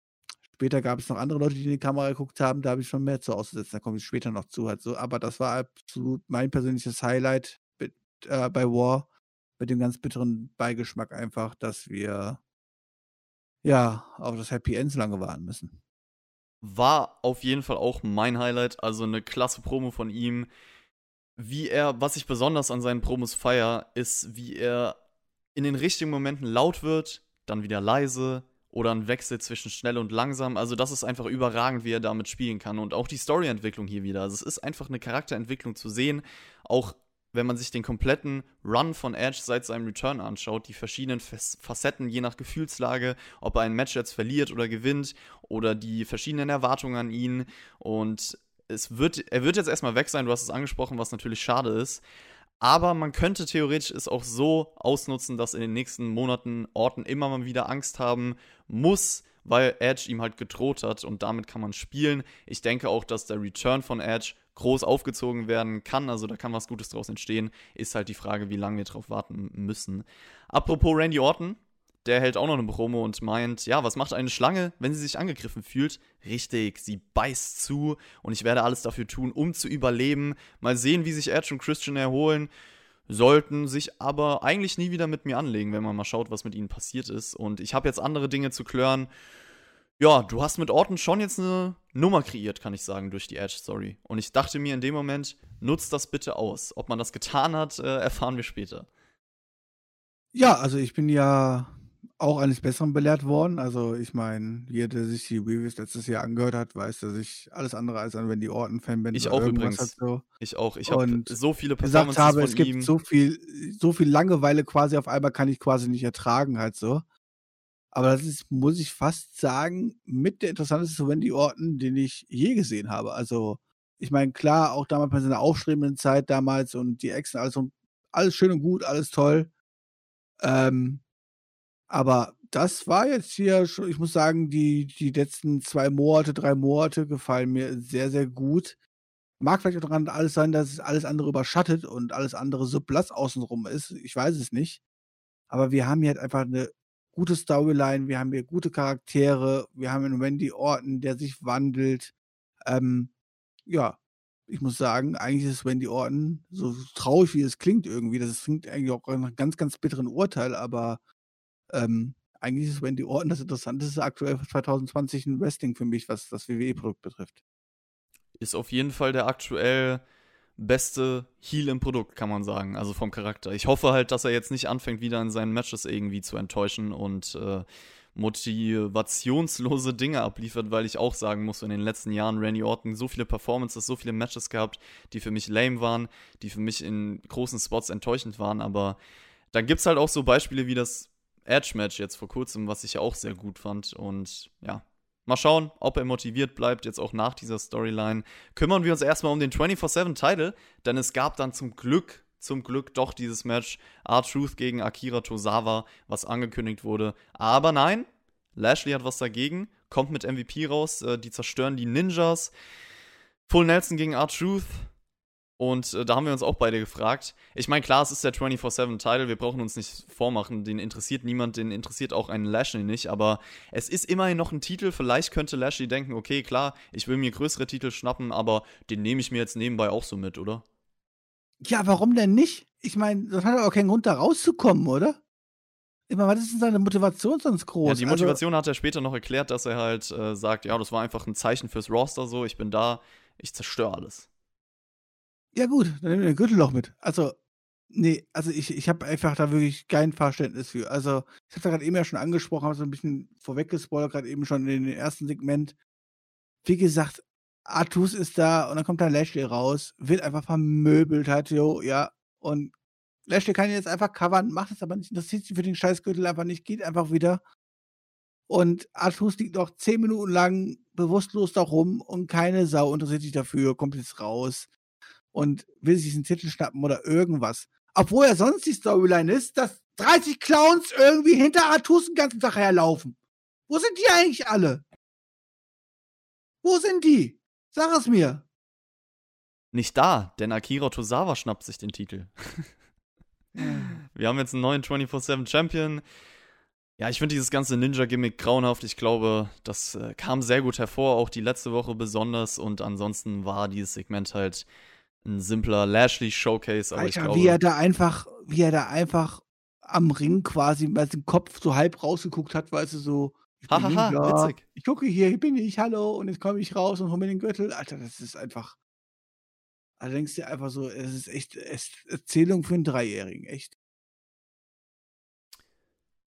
Später gab es noch andere Leute, die in die Kamera geguckt haben, da habe ich schon mehr zu auszusetzen, da komme ich später noch zu. Halt so. Aber das war absolut mein persönliches Highlight mit, äh, bei War, mit dem ganz bitteren Beigeschmack einfach, dass wir ja auf das Happy End so lange warten müssen. War auf jeden Fall auch mein Highlight, also eine klasse Promo von ihm wie er, was ich besonders an seinen Promos feier, ist, wie er in den richtigen Momenten laut wird, dann wieder leise oder ein Wechsel zwischen schnell und langsam. Also das ist einfach überragend, wie er damit spielen kann. Und auch die Storyentwicklung hier wieder. Also es ist einfach eine Charakterentwicklung zu sehen. Auch wenn man sich den kompletten Run von Edge seit seinem Return anschaut, die verschiedenen Facetten je nach Gefühlslage, ob er ein Match jetzt verliert oder gewinnt oder die verschiedenen Erwartungen an ihn und es wird, er wird jetzt erstmal weg sein, du hast es angesprochen, was natürlich schade ist. Aber man könnte theoretisch es auch so ausnutzen, dass in den nächsten Monaten Orton immer mal wieder Angst haben muss, weil Edge ihm halt gedroht hat und damit kann man spielen. Ich denke auch, dass der Return von Edge groß aufgezogen werden kann, also da kann was Gutes draus entstehen. Ist halt die Frage, wie lange wir drauf warten müssen. Apropos Randy Orton, der hält auch noch eine Promo und meint, ja, was macht eine Schlange, wenn sie sich angegriffen fühlt? Richtig, sie beißt zu und ich werde alles dafür tun, um zu überleben. Mal sehen, wie sich Edge und Christian erholen. Sollten sich aber eigentlich nie wieder mit mir anlegen, wenn man mal schaut, was mit ihnen passiert ist. Und ich habe jetzt andere Dinge zu klären. Ja, du hast mit Orton schon jetzt eine Nummer kreiert, kann ich sagen, durch die Edge-Story. Und ich dachte mir in dem Moment, nutzt das bitte aus. Ob man das getan hat, äh, erfahren wir später. Ja, also ich bin ja auch eines Besseren belehrt worden. Also ich meine, jeder, der sich die Reviews letztes Jahr angehört hat, weiß, dass ich alles andere als ein Wendy Orton-Fan bin. Ich auch übrigens. Halt so. Ich auch. Ich habe so viele Performances gesagt habe, es gibt ihm. so viel, so viel Langeweile quasi auf einmal kann ich quasi nicht ertragen halt so. Aber das ist, muss ich fast sagen, mit der interessanteste Wendy Orton, den ich je gesehen habe. Also ich meine, klar, auch damals bei seiner aufstrebenden Zeit damals und die Exen, also alles schön und gut, alles toll. Ähm, aber das war jetzt hier schon, ich muss sagen, die, die letzten zwei Monate, drei Monate gefallen mir sehr, sehr gut. Mag vielleicht auch daran alles sein, dass es alles andere überschattet und alles andere so blass außenrum ist. Ich weiß es nicht. Aber wir haben hier halt einfach eine gute Storyline, wir haben hier gute Charaktere, wir haben einen Wendy Orton, der sich wandelt. Ähm, ja, ich muss sagen, eigentlich ist Wendy Orton, so traurig wie es klingt irgendwie, das klingt eigentlich auch nach einem ganz, ganz bitteren Urteil, aber ähm, eigentlich ist Wendy Orton das interessanteste aktuell 2020 in Wrestling für mich, was das WWE-Produkt betrifft. Ist auf jeden Fall der aktuell beste Heal im Produkt, kann man sagen. Also vom Charakter. Ich hoffe halt, dass er jetzt nicht anfängt, wieder in seinen Matches irgendwie zu enttäuschen und äh, motivationslose Dinge abliefert, weil ich auch sagen muss, in den letzten Jahren Randy Orton so viele Performances, so viele Matches gehabt, die für mich lame waren, die für mich in großen Spots enttäuschend waren, aber dann gibt es halt auch so Beispiele wie das Edge-Match jetzt vor kurzem, was ich ja auch sehr gut fand und ja, Mal schauen, ob er motiviert bleibt, jetzt auch nach dieser Storyline. Kümmern wir uns erstmal um den 24-7-Title, denn es gab dann zum Glück, zum Glück doch dieses Match R-Truth gegen Akira Tozawa, was angekündigt wurde. Aber nein, Lashley hat was dagegen, kommt mit MVP raus, äh, die zerstören die Ninjas. Full Nelson gegen R-Truth, und äh, da haben wir uns auch beide gefragt. Ich meine, klar, es ist der 24-7-Title, wir brauchen uns nicht vormachen, den interessiert niemand, den interessiert auch einen Lashley nicht, aber es ist immerhin noch ein Titel. Vielleicht könnte Lashley denken, okay, klar, ich will mir größere Titel schnappen, aber den nehme ich mir jetzt nebenbei auch so mit, oder? Ja, warum denn nicht? Ich meine, das hat auch keinen Grund, da rauszukommen, oder? Ich meine, was ist denn seine Motivation sonst groß? Ja, die also Motivation also, hat er später noch erklärt, dass er halt äh, sagt, ja, das war einfach ein Zeichen fürs Roster so, ich bin da, ich zerstöre alles. Ja gut, dann nehmen wir den Gürtel noch mit. Also, nee, also ich, ich habe einfach da wirklich kein Verständnis für. Also, ich habe da gerade eben ja schon angesprochen, habe so ein bisschen vorweggespoilert, gerade eben schon in den ersten Segment. Wie gesagt, Artus ist da und dann kommt da Lashley raus, wird einfach vermöbelt halt, jo, ja. Und Lashley kann ihn jetzt einfach covern, macht es aber nicht, interessiert sich für den Scheißgürtel einfach nicht, geht einfach wieder. Und Artus liegt noch zehn Minuten lang bewusstlos da rum und keine Sau interessiert sich dafür, kommt jetzt raus und will sich diesen Titel schnappen oder irgendwas. Obwohl ja sonst die Storyline ist, dass 30 Clowns irgendwie hinter Artus den ganzen Tag herlaufen. Wo sind die eigentlich alle? Wo sind die? Sag es mir. Nicht da, denn Akira Tozawa schnappt sich den Titel. Wir haben jetzt einen neuen 24-7 Champion. Ja, ich finde dieses ganze Ninja-Gimmick grauenhaft. Ich glaube, das äh, kam sehr gut hervor, auch die letzte Woche besonders. Und ansonsten war dieses Segment halt ein simpler Lashley-Showcase, aber Alter, ich glaube. Wie er da einfach, wie er da einfach am Ring quasi mit dem Kopf so halb rausgeguckt hat, weißt du, so. Hahaha, witzig. Ich gucke hier, hier bin ich, hallo, und jetzt komme ich raus und hole mir den Gürtel. Alter, das ist einfach. Da denkst du einfach so, es ist echt es, Erzählung für einen Dreijährigen, echt.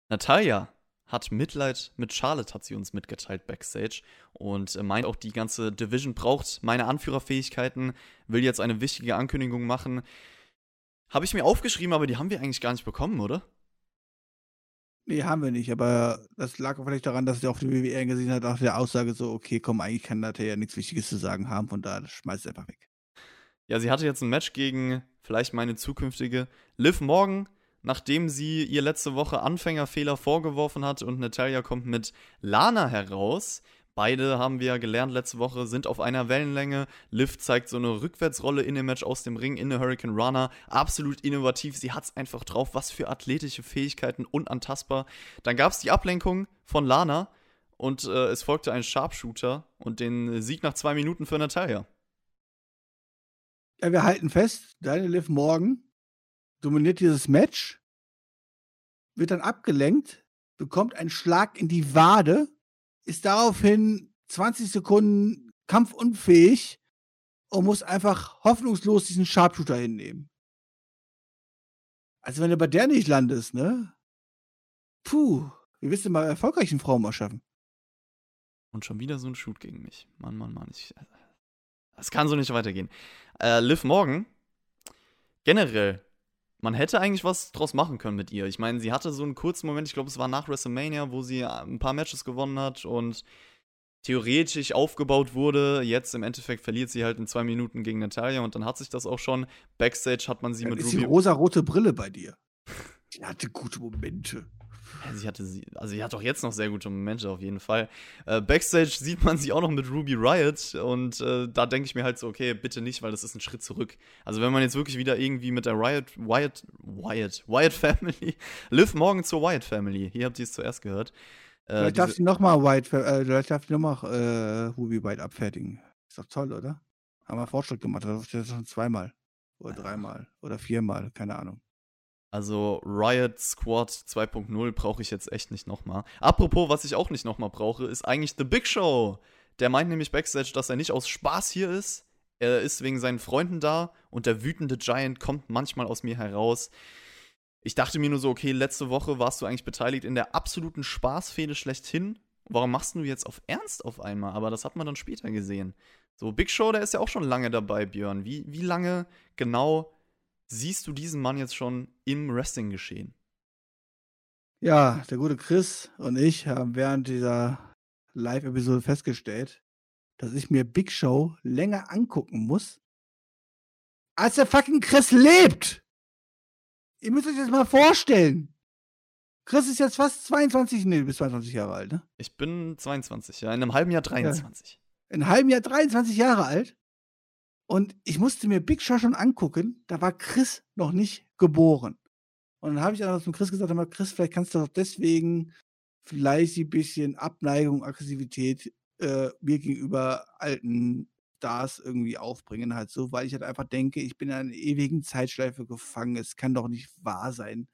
Natalia hat Mitleid mit Charlotte, hat sie uns mitgeteilt backstage. Und äh, meint auch, die ganze Division braucht meine Anführerfähigkeiten, will jetzt eine wichtige Ankündigung machen. Habe ich mir aufgeschrieben, aber die haben wir eigentlich gar nicht bekommen, oder? Nee, haben wir nicht, aber das lag vielleicht daran, dass er auf die WWE gesehen hat, nach der Aussage so, okay, komm, eigentlich kann da ja nichts Wichtiges zu sagen haben, von daher schmeißt es einfach weg. Ja, sie hatte jetzt ein Match gegen vielleicht meine zukünftige Liv Morgan, nachdem sie ihr letzte Woche Anfängerfehler vorgeworfen hat und Natalia kommt mit Lana heraus. Beide haben wir gelernt letzte Woche, sind auf einer Wellenlänge. Liv zeigt so eine Rückwärtsrolle in dem Match aus dem Ring in der Hurricane Runner. Absolut innovativ. Sie hat es einfach drauf. Was für athletische Fähigkeiten, unantastbar. Dann gab es die Ablenkung von Lana und äh, es folgte ein Sharpshooter und den Sieg nach zwei Minuten für Natalia. Ja, wir halten fest, deine Liv morgen dominiert dieses Match, wird dann abgelenkt, bekommt einen Schlag in die Wade, ist daraufhin 20 Sekunden kampfunfähig und muss einfach hoffnungslos diesen Sharpshooter hinnehmen. Also wenn du bei der nicht landest, ne? Puh, wie willst du mal erfolgreichen Frauen mal schaffen? Und schon wieder so ein Shoot gegen mich. Mann, Mann, Mann. Ich, das kann so nicht weitergehen. Äh, Liv Morgan, generell man hätte eigentlich was draus machen können mit ihr. Ich meine, sie hatte so einen kurzen Moment, ich glaube, es war nach WrestleMania, wo sie ein paar Matches gewonnen hat und theoretisch aufgebaut wurde. Jetzt im Endeffekt verliert sie halt in zwei Minuten gegen Natalia und dann hat sich das auch schon. Backstage hat man sie ja, mit ist Ruby. die rosa-rote Brille bei dir. Die hatte gute Momente. Sie hatte sie, also sie hat doch jetzt noch sehr gute Momente auf jeden Fall. Äh, Backstage sieht man sie auch noch mit Ruby Riot und äh, da denke ich mir halt so, okay, bitte nicht, weil das ist ein Schritt zurück. Also wenn man jetzt wirklich wieder irgendwie mit der Riot, Wyatt, Wyatt, Wyatt Family, Liv morgen zur Wyatt Family, hier habt ihr es zuerst gehört. Äh, vielleicht darf sie nochmal White, äh, vielleicht darf sie nochmal äh, Ruby White abfertigen. Ist doch toll, oder? Haben wir Fortschritt gemacht, das ist schon zweimal. Oder dreimal. Oder viermal, keine Ahnung. Also Riot Squad 2.0 brauche ich jetzt echt nicht nochmal. Apropos, was ich auch nicht nochmal brauche, ist eigentlich The Big Show. Der meint nämlich Backstage, dass er nicht aus Spaß hier ist. Er ist wegen seinen Freunden da und der wütende Giant kommt manchmal aus mir heraus. Ich dachte mir nur so, okay, letzte Woche warst du eigentlich beteiligt in der absoluten Spaßfehde schlechthin. Warum machst du jetzt auf Ernst auf einmal? Aber das hat man dann später gesehen. So, Big Show, der ist ja auch schon lange dabei, Björn. Wie, wie lange genau siehst du diesen Mann jetzt schon im Wrestling geschehen? Ja, der gute Chris und ich haben während dieser Live-Episode festgestellt, dass ich mir Big Show länger angucken muss, als der fucking Chris lebt. Ihr müsst euch das mal vorstellen. Chris ist jetzt fast 22, nee, du bist 22 Jahre alt, ne? Ich bin 22, ja, in einem halben Jahr 23. Ja. In einem halben Jahr 23 Jahre alt. Und ich musste mir Big Show schon angucken, da war Chris noch nicht geboren. Und dann habe ich auch zum Chris gesagt, Chris, vielleicht kannst du doch deswegen vielleicht ein bisschen Abneigung, Aggressivität äh, mir gegenüber alten Stars irgendwie aufbringen, halt so, weil ich halt einfach denke, ich bin in einer ewigen Zeitschleife gefangen. Es kann doch nicht wahr sein.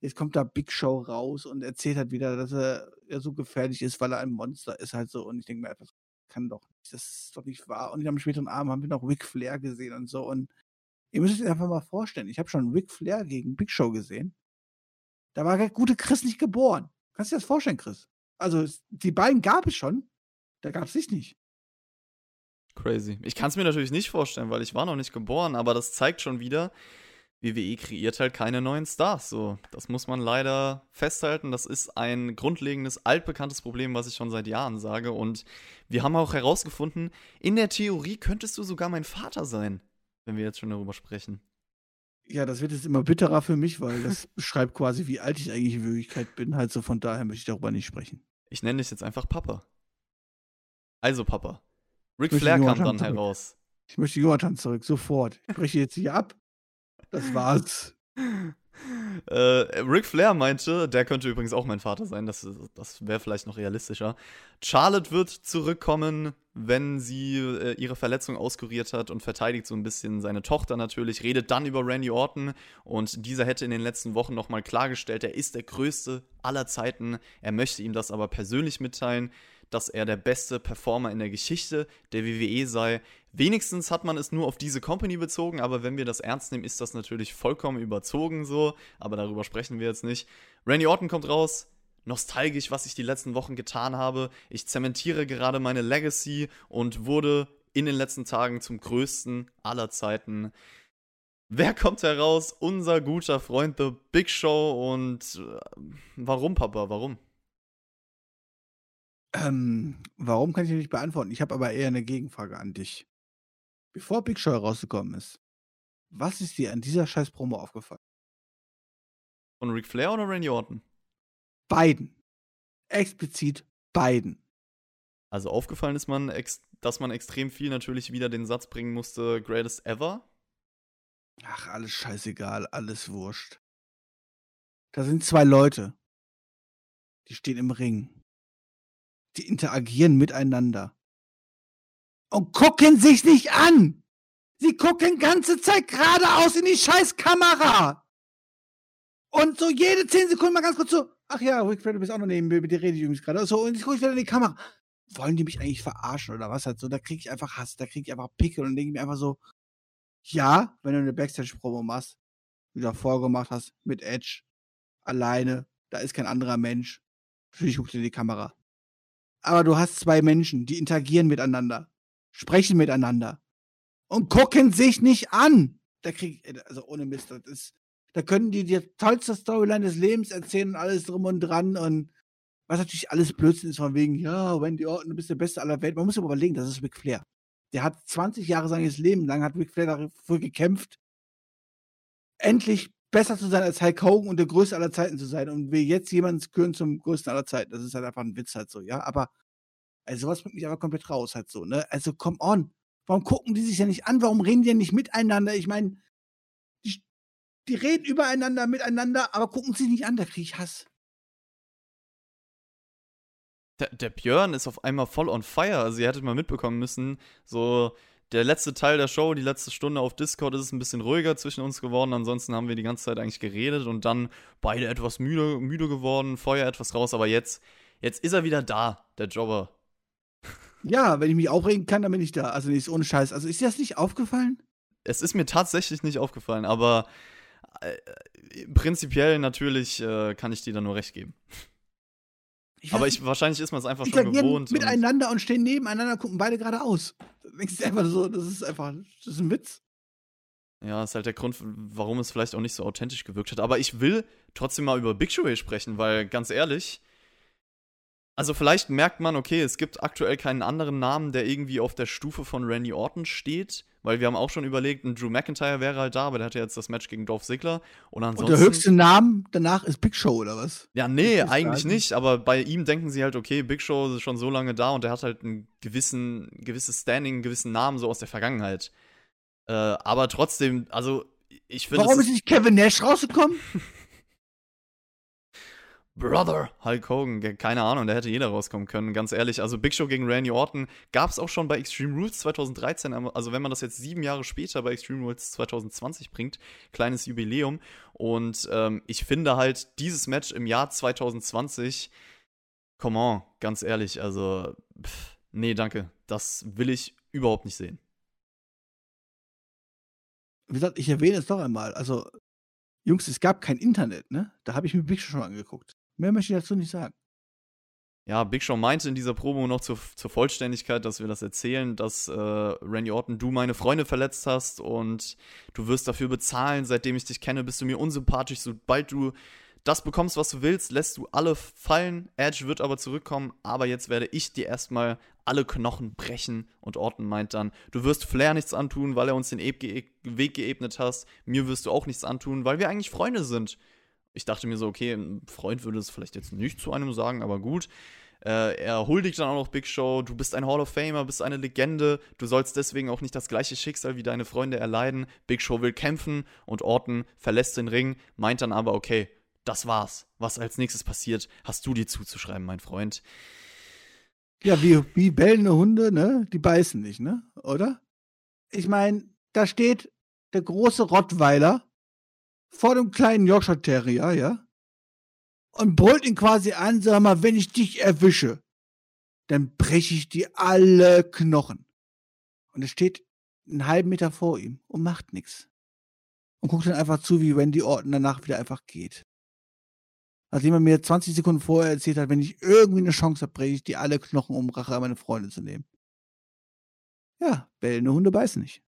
Jetzt kommt da Big Show raus und erzählt halt wieder, dass er ja so gefährlich ist, weil er ein Monster ist, halt so. Und ich denke mir einfach, kann doch nicht, das ist doch nicht wahr. Und am späteren Abend haben wir noch Ric Flair gesehen und so. Und ihr müsst euch einfach mal vorstellen, ich habe schon Ric Flair gegen Big Show gesehen. Da war der gute Chris nicht geboren. Kannst du dir das vorstellen, Chris? Also, die beiden gab es schon. Da gab es dich nicht. Crazy. Ich kann es mir natürlich nicht vorstellen, weil ich war noch nicht geboren, aber das zeigt schon wieder, WWE kreiert halt keine neuen Stars. So, das muss man leider festhalten. Das ist ein grundlegendes, altbekanntes Problem, was ich schon seit Jahren sage. Und wir haben auch herausgefunden, in der Theorie könntest du sogar mein Vater sein, wenn wir jetzt schon darüber sprechen. Ja, das wird jetzt immer bitterer für mich, weil das beschreibt quasi, wie alt ich eigentlich in Wirklichkeit bin. Halt so von daher möchte ich darüber nicht sprechen. Ich nenne dich jetzt einfach Papa. Also Papa. Ric Flair kam dann zurück. heraus. Ich möchte Jonathan zurück, sofort. Ich breche jetzt hier ab. Das war's. äh, Ric Flair meinte, der könnte übrigens auch mein Vater sein, das, das wäre vielleicht noch realistischer. Charlotte wird zurückkommen, wenn sie äh, ihre Verletzung auskuriert hat und verteidigt so ein bisschen seine Tochter natürlich, redet dann über Randy Orton und dieser hätte in den letzten Wochen nochmal klargestellt, er ist der größte aller Zeiten, er möchte ihm das aber persönlich mitteilen dass er der beste Performer in der Geschichte der WWE sei. Wenigstens hat man es nur auf diese Company bezogen, aber wenn wir das ernst nehmen, ist das natürlich vollkommen überzogen so, aber darüber sprechen wir jetzt nicht. Randy Orton kommt raus, nostalgisch, was ich die letzten Wochen getan habe. Ich zementiere gerade meine Legacy und wurde in den letzten Tagen zum größten aller Zeiten. Wer kommt heraus? Unser guter Freund The Big Show und äh, warum, Papa? Warum? Ähm, warum kann ich nicht beantworten? Ich habe aber eher eine Gegenfrage an dich. Bevor Big Show rausgekommen ist, was ist dir an dieser scheiß Promo aufgefallen? Von Ric Flair oder Randy Orton? Beiden. Explizit beiden. Also aufgefallen ist man, dass man extrem viel natürlich wieder den Satz bringen musste, greatest ever. Ach, alles scheißegal, alles wurscht. Da sind zwei Leute. Die stehen im Ring die interagieren miteinander. Und gucken sich nicht an. Sie gucken ganze Zeit geradeaus in die scheiß Kamera. Und so jede zehn Sekunden mal ganz kurz so, ach ja, Rick Flair, du bist auch noch neben mir, mit dir rede ich übrigens gerade. So, und ich gucke wieder in die Kamera. Wollen die mich eigentlich verarschen oder was halt so? Da kriege ich einfach Hass, da kriege ich einfach Pickel und denke mir einfach so, ja, wenn du eine Backstage-Promo machst, wie du davor gemacht hast, mit Edge, alleine, da ist kein anderer Mensch. Natürlich guckst du in die Kamera aber du hast zwei Menschen, die interagieren miteinander, sprechen miteinander und gucken sich nicht an. Da krieg ich, also ohne Mist, das ist, da können die dir tollste Storyline des Lebens erzählen und alles drum und dran und was natürlich alles Blödsinn ist von wegen, ja, Wendy Orton, du bist der Beste aller Welt. Man muss aber überlegen, das ist Ric Flair. Der hat 20 Jahre seines Lebens lang, hat Ric Flair dafür gekämpft, endlich besser zu sein als Hulk Hogan und der größte aller Zeiten zu sein und wir jetzt jemanden gehören zum größten aller Zeiten. Das ist halt einfach ein Witz halt so, ja. Aber also sowas bringt mich aber komplett raus halt so, ne? Also come on. Warum gucken die sich ja nicht an? Warum reden die ja nicht miteinander? Ich meine, die, die, reden übereinander, miteinander, aber gucken sich nicht an, da kriege ich Hass. Der, der, Björn ist auf einmal voll on fire. Also ihr hättet mal mitbekommen müssen, so der letzte Teil der Show, die letzte Stunde auf Discord ist es ein bisschen ruhiger zwischen uns geworden. Ansonsten haben wir die ganze Zeit eigentlich geredet und dann beide etwas müde, müde geworden, Feuer etwas raus. Aber jetzt, jetzt ist er wieder da, der Jobber. Ja, wenn ich mich aufregen kann, dann bin ich da. Also nicht ohne Scheiß. Also ist dir das nicht aufgefallen? Es ist mir tatsächlich nicht aufgefallen, aber äh, prinzipiell natürlich äh, kann ich dir da nur recht geben. Ich aber ich, wahrscheinlich ist man es einfach schon gewohnt. Miteinander und, und stehen nebeneinander, gucken beide geradeaus. Das ist einfach so, das ist einfach, das ist ein Witz. Ja, ist halt der Grund, warum es vielleicht auch nicht so authentisch gewirkt hat. Aber ich will trotzdem mal über Big Show sprechen, weil ganz ehrlich, also vielleicht merkt man, okay, es gibt aktuell keinen anderen Namen, der irgendwie auf der Stufe von Randy Orton steht, weil wir haben auch schon überlegt, ein Drew McIntyre wäre halt da, aber der hatte jetzt das Match gegen Dolph Ziggler. Und, ansonsten, und der höchste Name danach ist Big Show, oder was? Ja, nee, eigentlich sagen. nicht, aber bei ihm denken sie halt, okay, Big Show ist schon so lange da und der hat halt ein gewissen, gewisses Standing, einen gewissen Namen so aus der Vergangenheit. Äh, aber trotzdem, also ich finde. Warum ist nicht Kevin Nash rausgekommen? Brother Hulk Hogan, keine Ahnung, da hätte jeder rauskommen können, ganz ehrlich. Also Big Show gegen Randy Orton gab es auch schon bei Extreme Rules 2013, also wenn man das jetzt sieben Jahre später bei Extreme Rules 2020 bringt, kleines Jubiläum. Und ähm, ich finde halt dieses Match im Jahr 2020, come on, ganz ehrlich, also pff, nee, danke, das will ich überhaupt nicht sehen. Wie gesagt, ich erwähne es doch einmal, also Jungs, es gab kein Internet, ne? Da habe ich mir Big Show schon angeguckt. Mehr möchte ich dazu nicht sagen. Ja, Big Show meinte in dieser Promo noch zur, zur Vollständigkeit, dass wir das erzählen, dass äh, Randy Orton, du meine Freunde verletzt hast und du wirst dafür bezahlen. Seitdem ich dich kenne, bist du mir unsympathisch. Sobald du das bekommst, was du willst, lässt du alle fallen. Edge wird aber zurückkommen, aber jetzt werde ich dir erstmal alle Knochen brechen. Und Orton meint dann, du wirst Flair nichts antun, weil er uns den Weg geebnet hast. Mir wirst du auch nichts antun, weil wir eigentlich Freunde sind ich dachte mir so, okay, ein Freund würde es vielleicht jetzt nicht zu einem sagen, aber gut. Äh, er huldigt dann auch noch Big Show. Du bist ein Hall of Famer, bist eine Legende. Du sollst deswegen auch nicht das gleiche Schicksal wie deine Freunde erleiden. Big Show will kämpfen und Orton verlässt den Ring, meint dann aber, okay, das war's. Was als nächstes passiert, hast du dir zuzuschreiben, mein Freund. Ja, wie, wie bellende Hunde, ne? Die beißen nicht, ne? Oder? Ich meine, da steht der große Rottweiler vor dem kleinen Yorkshire Terrier, ja, und brüllt ihn quasi an, sag mal, wenn ich dich erwische, dann breche ich dir alle Knochen. Und er steht einen halben Meter vor ihm und macht nichts. Und guckt dann einfach zu, wie Wendy Orton danach wieder einfach geht. Nachdem er mir 20 Sekunden vorher erzählt hat, wenn ich irgendwie eine Chance habe, breche ich dir alle Knochen, um Rache an meine Freunde zu nehmen. Ja, bellende Hunde beißen nicht.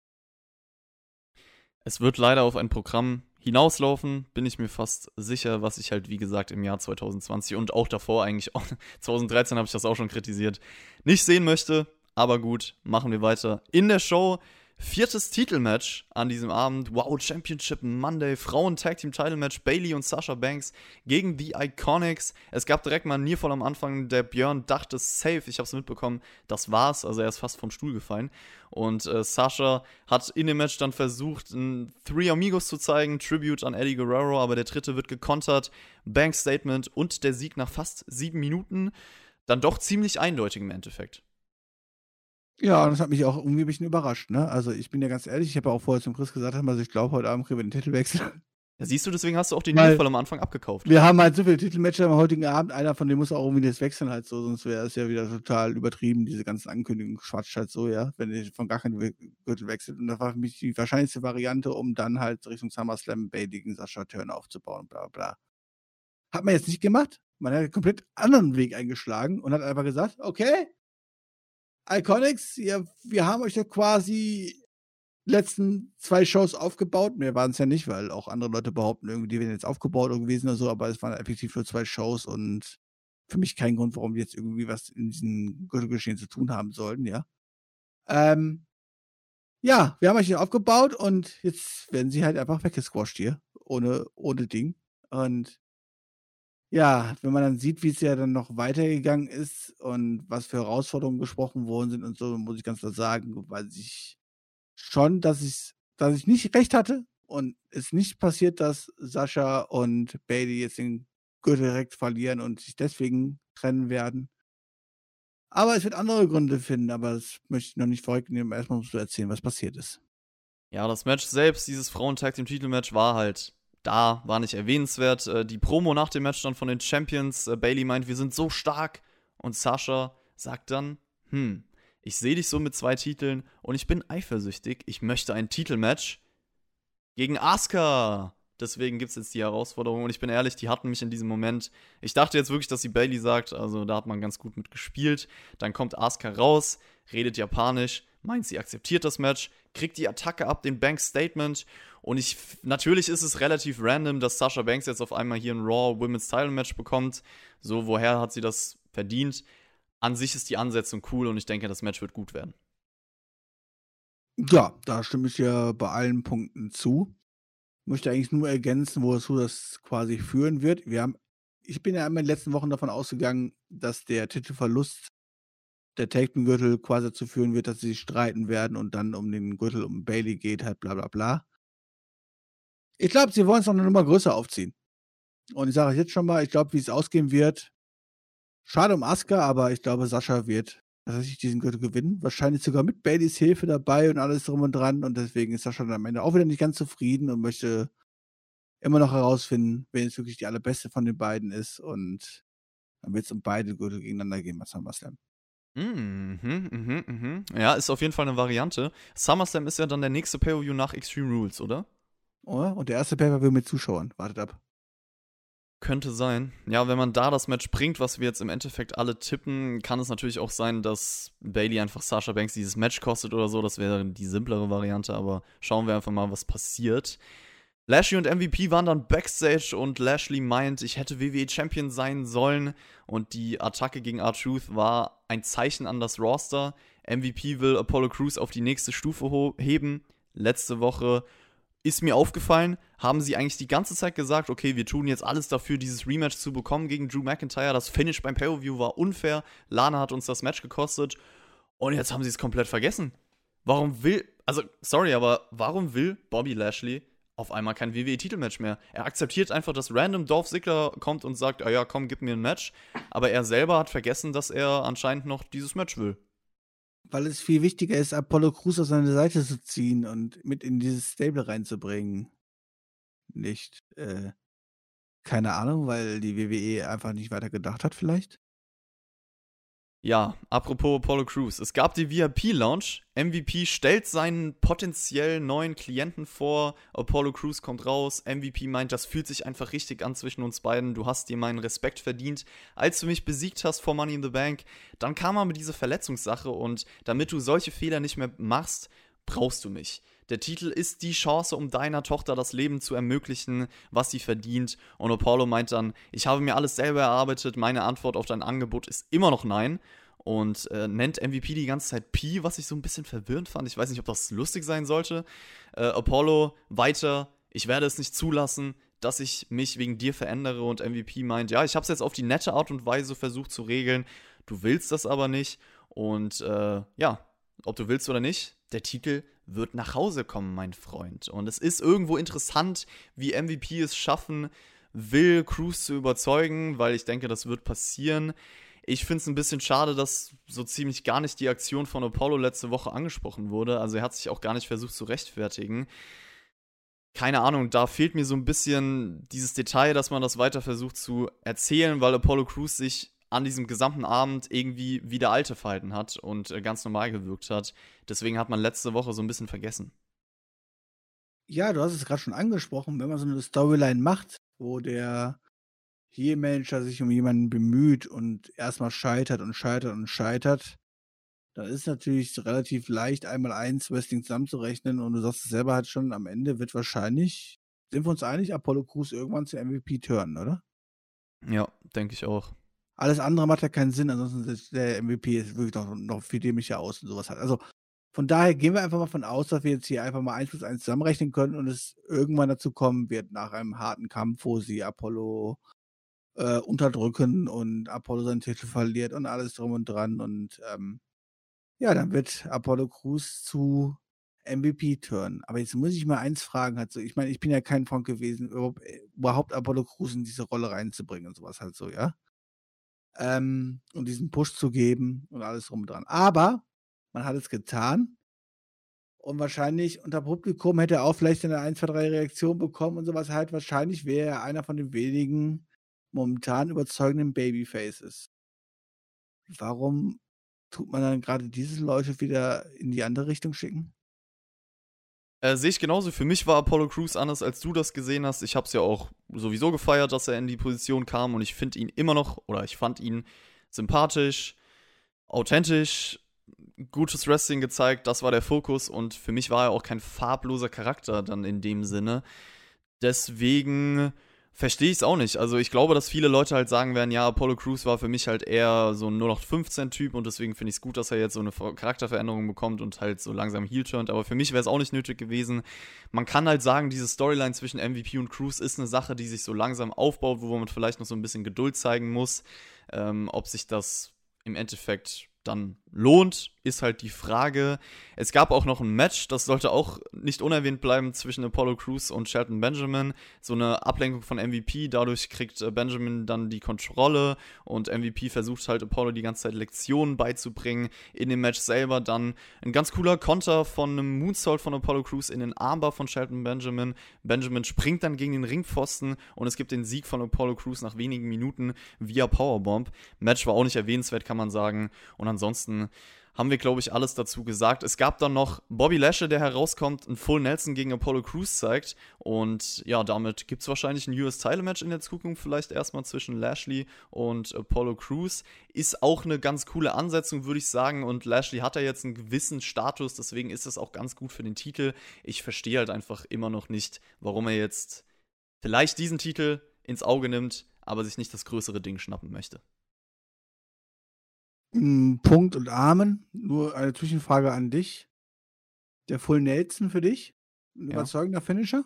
Es wird leider auf ein Programm hinauslaufen, bin ich mir fast sicher, was ich halt, wie gesagt, im Jahr 2020 und auch davor eigentlich, auch 2013 habe ich das auch schon kritisiert, nicht sehen möchte. Aber gut, machen wir weiter. In der Show Viertes Titelmatch an diesem Abend. Wow, Championship Monday. Frauen Tag Team Title Match. Bailey und Sasha Banks gegen die Iconics. Es gab direkt mal ein voll am Anfang. Der Björn dachte safe. Ich habe es mitbekommen. Das war's. Also er ist fast vom Stuhl gefallen. Und äh, Sasha hat in dem Match dann versucht, ein Three Amigos zu zeigen. Tribute an Eddie Guerrero. Aber der dritte wird gekontert. Banks Statement und der Sieg nach fast sieben Minuten. Dann doch ziemlich eindeutig im Endeffekt. Ja, das hat mich auch irgendwie ein bisschen überrascht, ne? Also ich bin ja ganz ehrlich, ich habe ja auch vorher zum Chris gesagt, also ich glaube, heute Abend kriegen wir den Titelwechsel. Ja, siehst du, deswegen hast du auch den Weil, am Anfang abgekauft. Wir haben halt so viele Titelmatches am heutigen Abend, einer von denen muss auch irgendwie das wechseln halt so, sonst wäre es ja wieder total übertrieben, diese ganzen Ankündigungen schwatzt halt so, ja, wenn ich von gar keinem Gürtel wechselt. Und das war für mich die wahrscheinlichste Variante, um dann halt Richtung SummerSlam Bailey gegen Sascha Turner aufzubauen, bla bla. Hat man jetzt nicht gemacht. Man hat einen komplett anderen Weg eingeschlagen und hat einfach gesagt, okay, Iconics, ja, wir haben euch ja quasi letzten zwei Shows aufgebaut. Mehr waren es ja nicht, weil auch andere Leute behaupten, irgendwie, die wären jetzt aufgebaut gewesen oder so, aber es waren effektiv nur zwei Shows und für mich kein Grund, warum die jetzt irgendwie was in diesem Geschehen zu tun haben sollten, ja. Ähm, ja, wir haben euch hier aufgebaut und jetzt werden sie halt einfach weggesquasht hier. ohne, ohne Ding. Und ja, wenn man dann sieht, wie es ja dann noch weitergegangen ist und was für Herausforderungen gesprochen worden sind und so, muss ich ganz klar sagen, weiß ich schon, dass ich, dass ich nicht recht hatte und es nicht passiert, dass Sascha und Bailey jetzt den Gürtel direkt verlieren und sich deswegen trennen werden. Aber es wird andere Gründe finden, aber das möchte ich noch nicht vorwegnehmen. Erstmal musst du erzählen, was passiert ist. Ja, das Match selbst, dieses Frauentag im Titelmatch, war halt da, war nicht erwähnenswert. Äh, die Promo nach dem Match dann von den Champions, äh, Bailey meint, wir sind so stark. Und Sascha sagt dann, hm, ich sehe dich so mit zwei Titeln und ich bin eifersüchtig. Ich möchte ein Titelmatch gegen Asuka. Deswegen gibt es jetzt die Herausforderung. Und ich bin ehrlich, die hatten mich in diesem Moment. Ich dachte jetzt wirklich, dass sie Bailey sagt. Also da hat man ganz gut mit gespielt. Dann kommt Asuka raus, redet Japanisch, meint, sie akzeptiert das Match, kriegt die Attacke ab, den Banks Statement. Und ich, natürlich ist es relativ random, dass Sasha Banks jetzt auf einmal hier ein Raw Women's Title Match bekommt. So, woher hat sie das verdient? An sich ist die Ansetzung cool und ich denke, das Match wird gut werden. Ja, da stimme ich ja bei allen Punkten zu möchte eigentlich nur ergänzen, wozu das quasi führen wird. Wir haben, ich bin ja in den letzten Wochen davon ausgegangen, dass der Titelverlust der Take-Gürtel quasi dazu führen wird, dass sie sich streiten werden und dann um den Gürtel um Bailey geht, halt bla bla bla. Ich glaube, sie wollen es noch eine Nummer größer aufziehen. Und ich sage jetzt schon mal, ich glaube, wie es ausgehen wird, schade um Asuka, aber ich glaube, Sascha wird tatsächlich diesen Gürtel gewinnen. Wahrscheinlich sogar mit Baileys Hilfe dabei und alles drum und dran. Und deswegen ist Sascha dann am Ende auch wieder nicht ganz zufrieden und möchte immer noch herausfinden, wer jetzt wirklich die allerbeste von den beiden ist. Und dann wird es um beide Gürtel gegeneinander gehen bei SummerSlam. Mhm, mhm, mhm. Ja, ist auf jeden Fall eine Variante. SummerSlam ist ja dann der nächste Pay-Per-View nach Extreme Rules, oder? Oh, und der erste Pay-Per-View mit Zuschauern. Wartet ab. Könnte sein. Ja, wenn man da das Match bringt, was wir jetzt im Endeffekt alle tippen, kann es natürlich auch sein, dass Bailey einfach Sasha Banks dieses Match kostet oder so. Das wäre die simplere Variante, aber schauen wir einfach mal, was passiert. Lashley und MVP waren dann backstage und Lashley meint, ich hätte WWE Champion sein sollen und die Attacke gegen R-Truth war ein Zeichen an das Roster. MVP will Apollo Crews auf die nächste Stufe heben. Letzte Woche ist mir aufgefallen, haben sie eigentlich die ganze Zeit gesagt, okay, wir tun jetzt alles dafür, dieses Rematch zu bekommen gegen Drew McIntyre. Das Finish beim Pay-Per-View war unfair. Lana hat uns das Match gekostet. Und jetzt haben sie es komplett vergessen. Warum will, also, sorry, aber warum will Bobby Lashley auf einmal kein WWE-Titelmatch mehr? Er akzeptiert einfach, dass random Dolph Ziggler kommt und sagt, ah ja, komm, gib mir ein Match. Aber er selber hat vergessen, dass er anscheinend noch dieses Match will weil es viel wichtiger ist, Apollo Crews auf seine Seite zu ziehen und mit in dieses Stable reinzubringen. Nicht, äh, keine Ahnung, weil die WWE einfach nicht weiter gedacht hat, vielleicht? Ja, apropos Apollo Crews. Es gab die VIP-Lounge. MVP stellt seinen potenziell neuen Klienten vor. Apollo Crews kommt raus. MVP meint, das fühlt sich einfach richtig an zwischen uns beiden. Du hast dir meinen Respekt verdient. Als du mich besiegt hast vor Money in the Bank, dann kam er mit dieser Verletzungssache und damit du solche Fehler nicht mehr machst, brauchst du mich. Der Titel ist die Chance, um deiner Tochter das Leben zu ermöglichen, was sie verdient. Und Apollo meint dann, ich habe mir alles selber erarbeitet, meine Antwort auf dein Angebot ist immer noch nein. Und äh, nennt MVP die ganze Zeit P, was ich so ein bisschen verwirrend fand. Ich weiß nicht, ob das lustig sein sollte. Äh, Apollo weiter, ich werde es nicht zulassen, dass ich mich wegen dir verändere. Und MVP meint, ja, ich habe es jetzt auf die nette Art und Weise versucht zu regeln. Du willst das aber nicht. Und äh, ja, ob du willst oder nicht, der Titel wird nach Hause kommen, mein Freund. Und es ist irgendwo interessant, wie MVP es schaffen will, Cruz zu überzeugen, weil ich denke, das wird passieren. Ich finde es ein bisschen schade, dass so ziemlich gar nicht die Aktion von Apollo letzte Woche angesprochen wurde. Also er hat sich auch gar nicht versucht zu rechtfertigen. Keine Ahnung, da fehlt mir so ein bisschen dieses Detail, dass man das weiter versucht zu erzählen, weil Apollo Crews sich an diesem gesamten Abend irgendwie wie der Alte verhalten hat und äh, ganz normal gewirkt hat. Deswegen hat man letzte Woche so ein bisschen vergessen. Ja, du hast es gerade schon angesprochen, wenn man so eine Storyline macht, wo der Heel-Manager sich um jemanden bemüht und erstmal scheitert und scheitert und scheitert, dann ist natürlich relativ leicht, einmal eins Wrestling zusammenzurechnen und du sagst es selber halt schon, am Ende wird wahrscheinlich, sind wir uns einig, Apollo Crews irgendwann zu MVP turnen, oder? Ja, denke ich auch. Alles andere macht ja keinen Sinn, ansonsten ist der MVP ist wirklich noch, noch viel dämlicher aus und sowas halt. Also, Von daher gehen wir einfach mal von aus, dass wir jetzt hier einfach mal eins plus eins zusammenrechnen können und es irgendwann dazu kommen wird, nach einem harten Kampf, wo sie Apollo äh, unterdrücken und Apollo seinen Titel verliert und alles drum und dran. Und ähm, ja, dann wird Apollo Crews zu MVP turnen. Aber jetzt muss ich mal eins fragen, halt so, ich meine, ich bin ja kein Freund gewesen, überhaupt, äh, überhaupt Apollo Crews in diese Rolle reinzubringen und sowas halt so, ja. Ähm, und diesen Push zu geben und alles drum und dran. Aber man hat es getan. Und wahrscheinlich unter Publikum hätte er auch vielleicht eine 1, 2, 3 Reaktion bekommen und sowas halt. Wahrscheinlich wäre er einer von den wenigen momentan überzeugenden Babyfaces. Warum tut man dann gerade diese Leute wieder in die andere Richtung schicken? Äh, Sehe ich genauso. Für mich war Apollo Crews anders, als du das gesehen hast. Ich habe es ja auch sowieso gefeiert, dass er in die Position kam und ich finde ihn immer noch, oder ich fand ihn sympathisch, authentisch, gutes Wrestling gezeigt, das war der Fokus und für mich war er auch kein farbloser Charakter dann in dem Sinne. Deswegen verstehe ich es auch nicht. Also ich glaube, dass viele Leute halt sagen werden, ja, Apollo Crews war für mich halt eher so ein 0815-Typ und deswegen finde ich es gut, dass er jetzt so eine Charakterveränderung bekommt und halt so langsam heel turnt. Aber für mich wäre es auch nicht nötig gewesen. Man kann halt sagen, diese Storyline zwischen MVP und Crews ist eine Sache, die sich so langsam aufbaut, wo man vielleicht noch so ein bisschen Geduld zeigen muss, ähm, ob sich das im Endeffekt dann lohnt, ist halt die Frage. Es gab auch noch ein Match, das sollte auch nicht unerwähnt bleiben, zwischen Apollo Crews und Shelton Benjamin. So eine Ablenkung von MVP, dadurch kriegt äh, Benjamin dann die Kontrolle und MVP versucht halt Apollo die ganze Zeit Lektionen beizubringen. In dem Match selber dann ein ganz cooler Konter von einem Moonsault von Apollo Crews in den Armbar von Shelton Benjamin. Benjamin springt dann gegen den Ringpfosten und es gibt den Sieg von Apollo Crews nach wenigen Minuten via Powerbomb. Match war auch nicht erwähnenswert, kann man sagen. Und ansonsten haben wir, glaube ich, alles dazu gesagt. Es gab dann noch Bobby Lashley, der herauskommt, ein Full Nelson gegen Apollo Crews zeigt. Und ja, damit gibt es wahrscheinlich ein US-Title-Match in der Zukunft, vielleicht erstmal zwischen Lashley und Apollo Crews. Ist auch eine ganz coole Ansetzung, würde ich sagen. Und Lashley hat ja jetzt einen gewissen Status, deswegen ist es auch ganz gut für den Titel. Ich verstehe halt einfach immer noch nicht, warum er jetzt vielleicht diesen Titel ins Auge nimmt, aber sich nicht das größere Ding schnappen möchte. Punkt und Amen. Nur eine Zwischenfrage an dich. Der Full Nelson für dich? Ein Ja. überzeugender Finisher?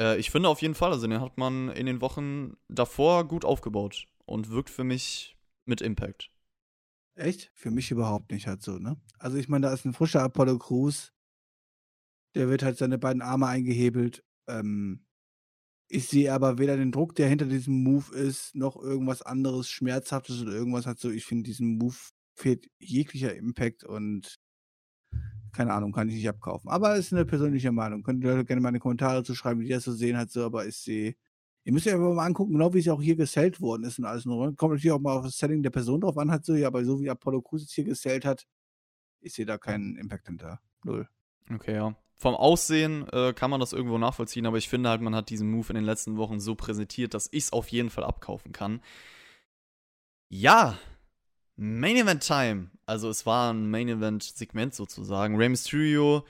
Äh, ich finde auf jeden Fall, also den hat man in den Wochen davor gut aufgebaut und wirkt für mich mit Impact. Echt? Für mich überhaupt nicht halt so, ne? Also ich meine, da ist ein frischer Apollo Crews. Der wird halt seine beiden Arme eingehebelt. Ähm, ich sehe aber weder den Druck, der hinter diesem Move ist, noch irgendwas anderes Schmerzhaftes oder irgendwas hat so. Ich finde, diesem Move fehlt jeglicher Impact und keine Ahnung, kann ich nicht abkaufen. Aber es ist eine persönliche Meinung. Könnt ihr gerne mal in die Kommentare zu schreiben, wie die das so sehen halt so, aber ich sehe. Ihr müsst ja aber mal angucken, genau wie es auch hier gesellt worden ist und alles. Nur. Kommt natürlich auch mal auf das Setting der Person drauf an, halt so, ja, aber so wie Apollo Crews jetzt hier gesellt hat, ich sehe da keinen Impact hinter. Null. Okay, ja. Vom Aussehen äh, kann man das irgendwo nachvollziehen, aber ich finde halt, man hat diesen Move in den letzten Wochen so präsentiert, dass ich es auf jeden Fall abkaufen kann. Ja, Main Event Time. Also es war ein Main Event Segment sozusagen. Rey Mysterio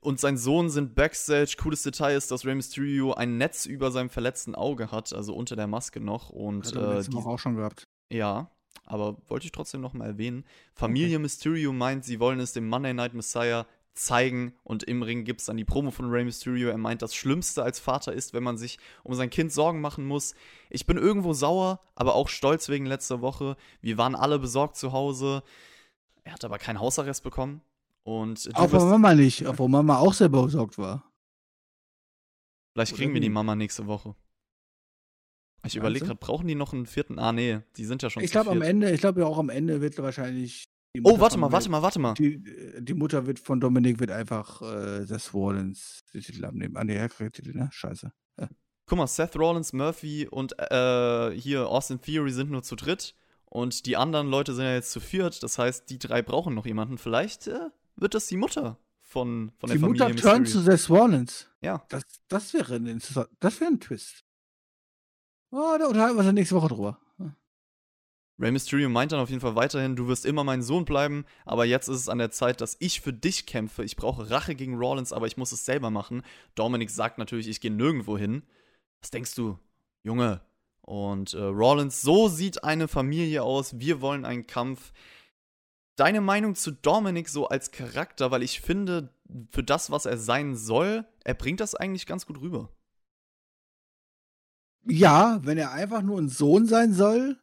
und sein Sohn sind backstage. Cooles Detail ist, dass Rey Mysterio ein Netz über seinem verletzten Auge hat, also unter der Maske noch. Und Hat er äh, die- auch schon gehabt. ja, aber wollte ich trotzdem noch mal erwähnen. Familie Mysterio meint, sie wollen es dem Monday Night Messiah zeigen und im Ring gibt es dann die Promo von Rey Mysterio. Er meint, das Schlimmste als Vater ist, wenn man sich um sein Kind Sorgen machen muss. Ich bin irgendwo sauer, aber auch stolz wegen letzter Woche. Wir waren alle besorgt zu Hause. Er hat aber keinen Hausarrest bekommen. Und Auch von Mama nicht, obwohl Mama auch selber besorgt war. vielleicht kriegen wir die? Mama nächste Woche. Ich überlege gerade, brauchen die noch einen vierten? Ah, nee, die sind ja schon Ich glaube am. Ende, ich glaube ja auch am Ende wird wahrscheinlich. Die Oh, Mutter warte mal, warte mal, warte mal. Die, äh, die Mutter wird von Dominik wird einfach äh, des Rollins den Titel abnehmen. Ah, nee, er kriegt den Titel, ne? Scheiße. Guck mal, Seth Rollins, Murphy und äh, hier Austin Theory sind nur zu dritt. Und die anderen Leute sind ja jetzt zu viert. Das heißt, die drei brauchen noch jemanden. Vielleicht äh, wird das die Mutter von, von die der Mutter Familie turnt zu Mysterio. Seth Rollins. Ja, Das, das wäre ein. Das wäre ein Twist. Oh, da unterhalten wir uns nächste Woche drüber. Rey Mysterio meint dann auf jeden Fall weiterhin, du wirst immer mein Sohn bleiben, aber jetzt ist es an der Zeit, dass ich für dich kämpfe. Ich brauche Rache gegen Rollins, aber ich muss es selber machen. Dominic sagt natürlich, ich gehe nirgendwo hin. Was denkst du, Junge? Und äh, Rollins, so sieht eine Familie aus. Wir wollen einen Kampf. deine Meinung zu Dominik so als Charakter, weil ich finde, für das, was er sein soll, er bringt das eigentlich ganz gut rüber. Ja, wenn er einfach nur ein Sohn sein soll,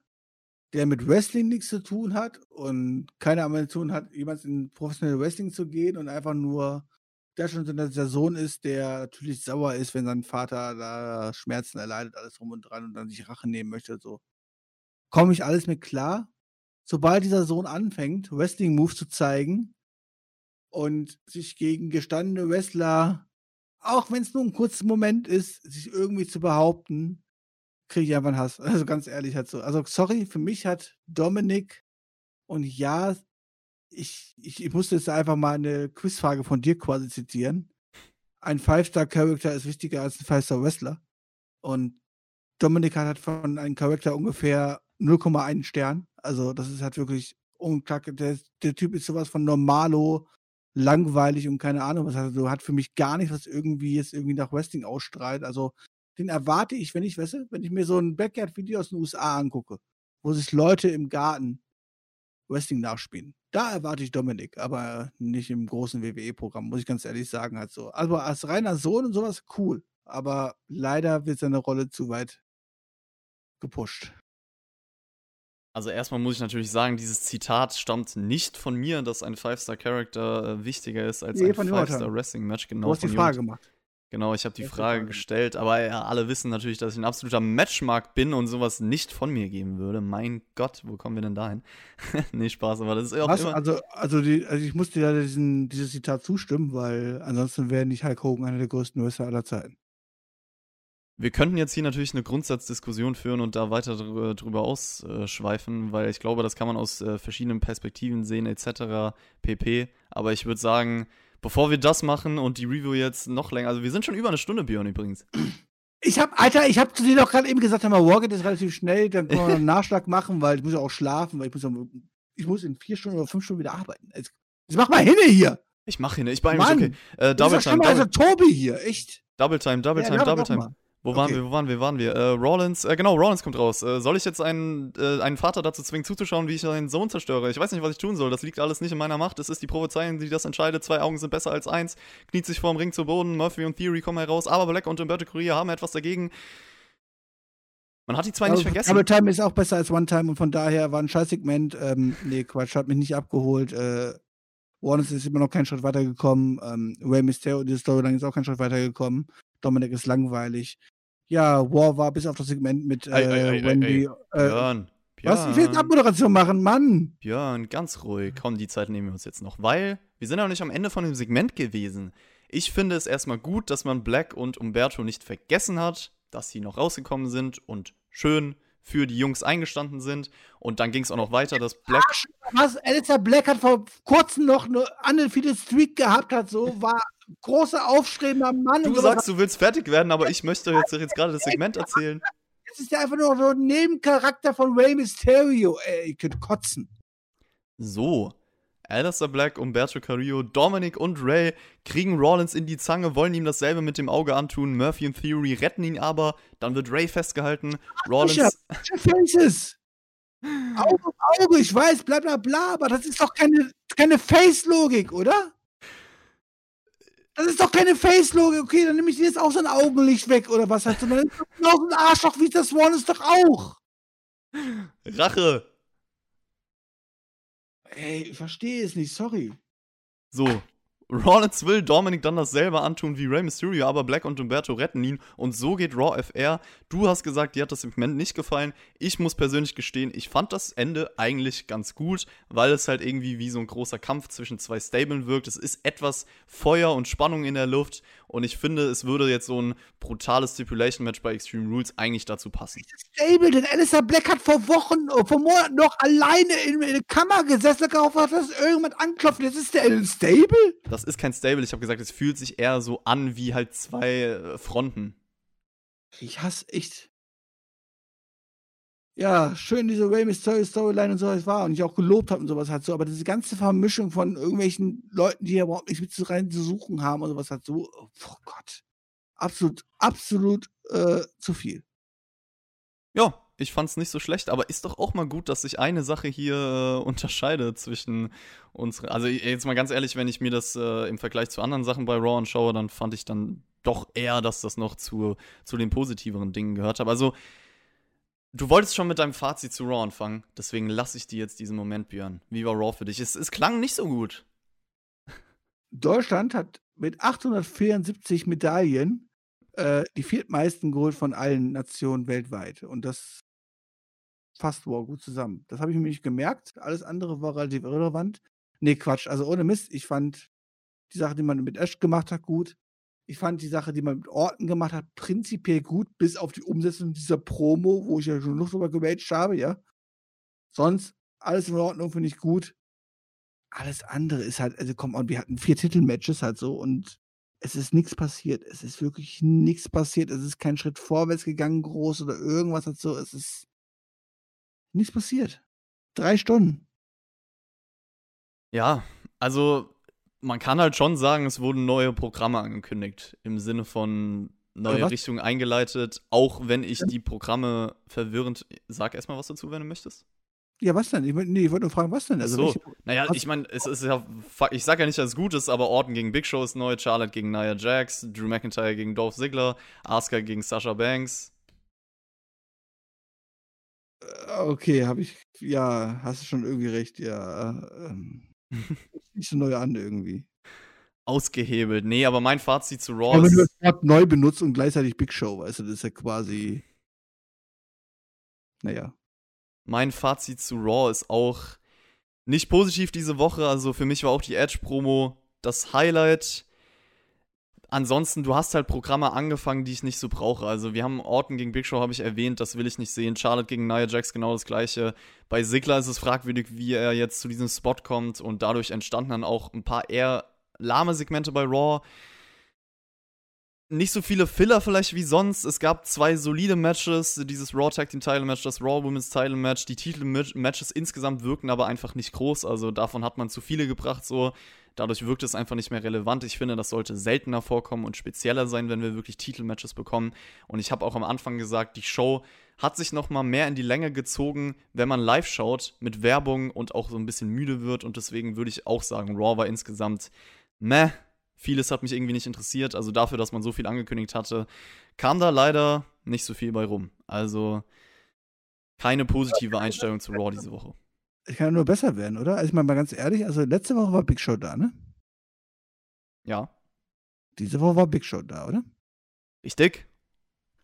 der mit Wrestling nichts zu tun hat und keine Ambition hat, jemals in professionelle Wrestling zu gehen und einfach nur der schon der Sohn ist, der natürlich sauer ist, wenn sein Vater da Schmerzen erleidet, alles drum und dran und dann sich Rache nehmen möchte. So komme ich alles mit klar. Sobald dieser Sohn anfängt, Wrestling-Moves zu zeigen und sich gegen gestandene Wrestler, auch wenn es nur ein kurzer Moment ist, sich irgendwie zu behaupten, kriege ich einfach einen Hass. Also ganz ehrlich halt so. Also sorry, für mich hat Dominik und ja, ich, ich, ich musste jetzt einfach mal eine Quizfrage von dir quasi zitieren. Ein Five-Star-Charakter ist wichtiger als ein Five-Star-Wrestler. Und Dominik hat halt von einem Charakter ungefähr 0,1 Stern. Also das ist halt wirklich unkacke. Der, der Typ ist sowas von normalo, langweilig und keine Ahnung was. Also hat für mich gar nichts, was irgendwie jetzt irgendwie nach Wrestling ausstrahlt. Also den erwarte ich, wenn ich, weißt du, wenn ich mir so ein Backyard-Video aus den USA angucke, wo sich Leute im Garten Wrestling nachspielen. Da erwarte ich Dominik, aber nicht im großen WWE-Programm, muss ich ganz ehrlich sagen. Halt so. Also als reiner Sohn und sowas, cool. Aber leider wird seine Rolle zu weit gepusht. Also erstmal muss ich natürlich sagen, dieses Zitat stammt nicht von mir, dass ein Five-Star-Character äh, wichtiger ist als nee, ein Five-Star-Wrestling-Match. Genau, du hast die Frage gemacht. Genau, ich habe die Frage gestellt, aber ja, alle wissen natürlich, dass ich ein absoluter Matchmark bin und sowas nicht von mir geben würde. Mein Gott, wo kommen wir denn dahin? nee, Spaß, aber das ist auch Was? immer... Also, also, die, also ich muss dir ja diesen, dieses Zitat zustimmen, weil ansonsten wäre nicht Hulk Hogan einer der größten Wrestler aller Zeiten. Wir könnten jetzt hier natürlich eine Grundsatzdiskussion führen und da weiter drüber, drüber ausschweifen, weil ich glaube, das kann man aus äh, verschiedenen Perspektiven sehen, etc. pp. Aber ich würde sagen, bevor wir das machen und die Review jetzt noch länger, also wir sind schon über eine Stunde, Björn übrigens. Ich hab, Alter, ich hab zu dir doch gerade eben gesagt, mal, Wargate ist relativ schnell, dann können wir einen Nachschlag machen, weil ich muss ja auch schlafen, weil ich muss, ich muss in vier Stunden oder fünf Stunden wieder arbeiten. Jetzt, jetzt mach mal hinne hier! Ich mach hinne, ich bin okay. Äh, Double Time. Also Tobi hier, echt. Double Time, Double Time, Double Time. Wo waren okay. wir, wo waren wir, wo waren wir? Äh, Rollins, äh, genau, Rollins kommt raus. Äh, soll ich jetzt einen, äh, einen Vater dazu zwingen, zuzuschauen, wie ich seinen Sohn zerstöre? Ich weiß nicht, was ich tun soll. Das liegt alles nicht in meiner Macht. Es ist die Prophezeiung, die das entscheidet. Zwei Augen sind besser als eins. Kniet sich vorm Ring zu Boden. Murphy und Theory kommen heraus. Aber Black und Umberto Correa haben etwas dagegen. Man hat die zwei also, nicht vergessen. Double Time ist auch besser als One Time und von daher war ein Scheißsegment. Ähm, nee, Quatsch, hat mich nicht abgeholt. Äh, Warnes ist immer noch keinen Schritt weitergekommen. Ähm, Ray Mysterio, diese Storyline ist auch keinen Schritt weitergekommen. Dominic ist langweilig. Ja, War war bis auf das Segment mit äh, ei, ei, Wendy. Ei, äh, Björn, Björn. Was? Ich will jetzt Abmoderation machen, Mann. Björn, ganz ruhig. Komm, die Zeit nehmen wir uns jetzt noch, weil wir sind ja noch nicht am Ende von dem Segment gewesen. Ich finde es erstmal gut, dass man Black und Umberto nicht vergessen hat, dass sie noch rausgekommen sind und schön für die Jungs eingestanden sind. Und dann ging es auch noch weiter, dass Black. Was? Alistair Black hat vor kurzem noch eine undefeated Streak gehabt, hat so, war großer, aufstrebender Mann. Du sagst, du willst fertig werden, aber ich möchte jetzt, jetzt gerade das Segment erzählen. Das ist ja einfach nur so ein Nebencharakter von Rey Mysterio. Ey, ich könnte kotzen. So, Alistair Black, Umberto Carrillo, Dominic und Ray kriegen Rollins in die Zange, wollen ihm dasselbe mit dem Auge antun. Murphy und Theory retten ihn aber. Dann wird Ray festgehalten. Rollins. Faces. Auge um Auge, ich weiß, bla bla bla, aber das ist doch keine, keine Face-Logik, oder? Das ist doch keine Face-Logik. Okay, dann nehme ich jetzt auch sein Augenlicht weg, oder was hast du? Dann ist doch ein Arschloch wie das ist doch auch. Rache. Ey, ich verstehe es nicht, sorry. So, Rollins will Dominic dann dasselbe antun wie Rey Mysterio, aber Black und Umberto retten ihn und so geht Raw FR. Du hast gesagt, dir hat das Segment nicht gefallen. Ich muss persönlich gestehen, ich fand das Ende eigentlich ganz gut, weil es halt irgendwie wie so ein großer Kampf zwischen zwei Stablen wirkt. Es ist etwas Feuer und Spannung in der Luft und ich finde, es würde jetzt so ein brutales Stipulation-Match bei Extreme Rules eigentlich dazu passen. Stable, denn Alistair Black hat vor Wochen, oh, vor Monaten noch alleine in, in der Kammer gesessen, darauf hat, dass irgendjemand anklopft. Jetzt ist der in Stable? Das ist kein Stable. Ich habe gesagt, es fühlt sich eher so an wie halt zwei äh, Fronten. Ich hasse echt. Ja, schön diese Ray Mysterio Storyline und sowas war und ich auch gelobt habe und sowas hat so, aber diese ganze Vermischung von irgendwelchen Leuten, die ja überhaupt nichts mit rein zu suchen haben und sowas hat so, oh Gott, absolut, absolut äh, zu viel. Ja, ich fand es nicht so schlecht, aber ist doch auch mal gut, dass sich eine Sache hier äh, unterscheidet zwischen uns. Also jetzt mal ganz ehrlich, wenn ich mir das äh, im Vergleich zu anderen Sachen bei Raw anschaue, dann fand ich dann doch eher, dass das noch zu, zu den positiveren Dingen gehört hat. Also du wolltest schon mit deinem Fazit zu Raw anfangen, deswegen lasse ich dir jetzt diesen Moment, Björn. Wie war Raw für dich? Es, es klang nicht so gut. Deutschland hat mit 874 Medaillen äh, die viertmeisten geholt von allen Nationen weltweit. Und das fasst War gut zusammen. Das habe ich mir nicht gemerkt. Alles andere war relativ irrelevant. Nee, Quatsch. Also ohne Mist, ich fand die Sache, die man mit Ash gemacht hat, gut. Ich fand die Sache, die man mit Orten gemacht hat, prinzipiell gut, bis auf die Umsetzung dieser Promo, wo ich ja schon noch drüber gewaged habe, ja. Sonst alles in Ordnung, finde ich gut. Alles andere ist halt, also komm wir hatten vier Titelmatches halt so und es ist nichts passiert. Es ist wirklich nichts passiert. Es ist kein Schritt vorwärts gegangen, groß oder irgendwas halt so. Es ist nichts passiert. Drei Stunden. Ja, also man kann halt schon sagen, es wurden neue Programme angekündigt. Im Sinne von neue was? Richtungen eingeleitet. Auch wenn ich die Programme verwirrend. Sag erstmal was dazu, wenn du möchtest. Ja, was denn? Ich, nee, ich wollte nur fragen, was denn? Also, so, welche- naja, ich meine, es ist ja, ich sag ja nicht, dass es gut ist, aber Orton gegen Big Show ist neu, Charlotte gegen Nia Jax, Drew McIntyre gegen Dolph Ziggler, Asuka gegen Sasha Banks. Äh, Okay, habe ich, ja, hast du schon irgendwie recht, ja. Ähm, nicht so neu an irgendwie. Ausgehebelt. Nee, aber mein Fazit zu Ja, Raw wenn du ist. das Wort neu benutzt und gleichzeitig Big Show, weißt du, das ist ja quasi. Naja. Mein Fazit zu Raw ist auch nicht positiv diese Woche. Also für mich war auch die Edge-Promo das Highlight. Ansonsten, du hast halt Programme angefangen, die ich nicht so brauche. Also wir haben Orton gegen Big Show, habe ich erwähnt, das will ich nicht sehen. Charlotte gegen Nia Jax genau das gleiche. Bei Sigler ist es fragwürdig, wie er jetzt zu diesem Spot kommt und dadurch entstanden dann auch ein paar eher lahme Segmente bei Raw. Nicht so viele Filler vielleicht wie sonst. Es gab zwei solide Matches. Dieses Raw Tag Team Title Match, das Raw Women's Title Match. Die Titel-Matches insgesamt wirken aber einfach nicht groß. Also davon hat man zu viele gebracht. So. Dadurch wirkt es einfach nicht mehr relevant. Ich finde, das sollte seltener vorkommen und spezieller sein, wenn wir wirklich Titelmatches bekommen. Und ich habe auch am Anfang gesagt, die Show hat sich noch mal mehr in die Länge gezogen, wenn man live schaut, mit Werbung und auch so ein bisschen müde wird. Und deswegen würde ich auch sagen, Raw war insgesamt meh. Vieles hat mich irgendwie nicht interessiert. Also dafür, dass man so viel angekündigt hatte, kam da leider nicht so viel bei rum. Also keine positive Einstellung zu Raw diese Woche. Es kann ja nur besser werden, oder? Also ich meine mal ganz ehrlich, also letzte Woche war Big Show da, ne? Ja, Diese Woche war Big Show da, oder? richtig.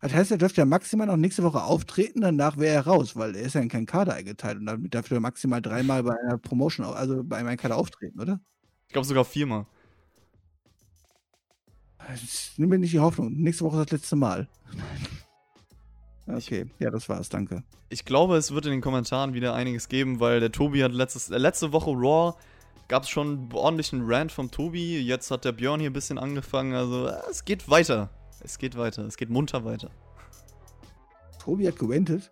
Das heißt, er dürfte ja maximal noch nächste Woche auftreten, danach wäre er raus, weil er ist ja in keinen Kader eingeteilt und damit darf er maximal dreimal bei einer Promotion, also bei einem Kader auftreten, oder? Ich glaube sogar viermal. Ich Nimm mir nicht die Hoffnung. Nächste Woche ist das letzte Mal. Okay, ja, das war's, danke. Ich glaube, es wird in den Kommentaren wieder einiges geben, weil der Tobi hat letztes, äh, letzte Woche Raw gab es schon einen ordentlichen Rant vom Tobi. Jetzt hat der Björn hier ein bisschen angefangen. Also äh, es geht weiter. Es geht weiter. Es geht munter weiter. Tobi hat gewendet.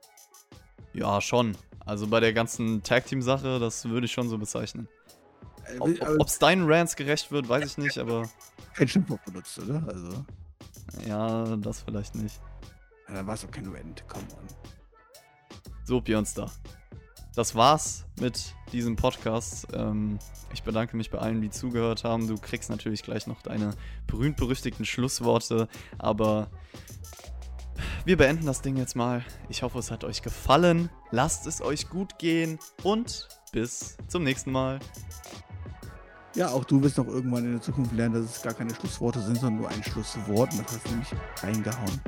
Ja, schon. Also bei der ganzen Tag-Team-Sache, das würde ich schon so bezeichnen. Äh, Ob es deinen Rants gerecht wird, weiß ich nicht, aber kein Schimpfwort benutzt, oder? Also, ja, das vielleicht nicht. Ja, dann war es doch kein Rent. Come on. So, Björnstar. Das war's mit diesem Podcast. Ähm, ich bedanke mich bei allen, die zugehört haben. Du kriegst natürlich gleich noch deine berühmt-berüchtigten Schlussworte, aber wir beenden das Ding jetzt mal. Ich hoffe, es hat euch gefallen. Lasst es euch gut gehen und bis zum nächsten Mal. Ja, auch du wirst noch irgendwann in der Zukunft lernen, dass es gar keine Schlussworte sind, sondern nur ein Schlusswort. Und das hast du nämlich reingehauen.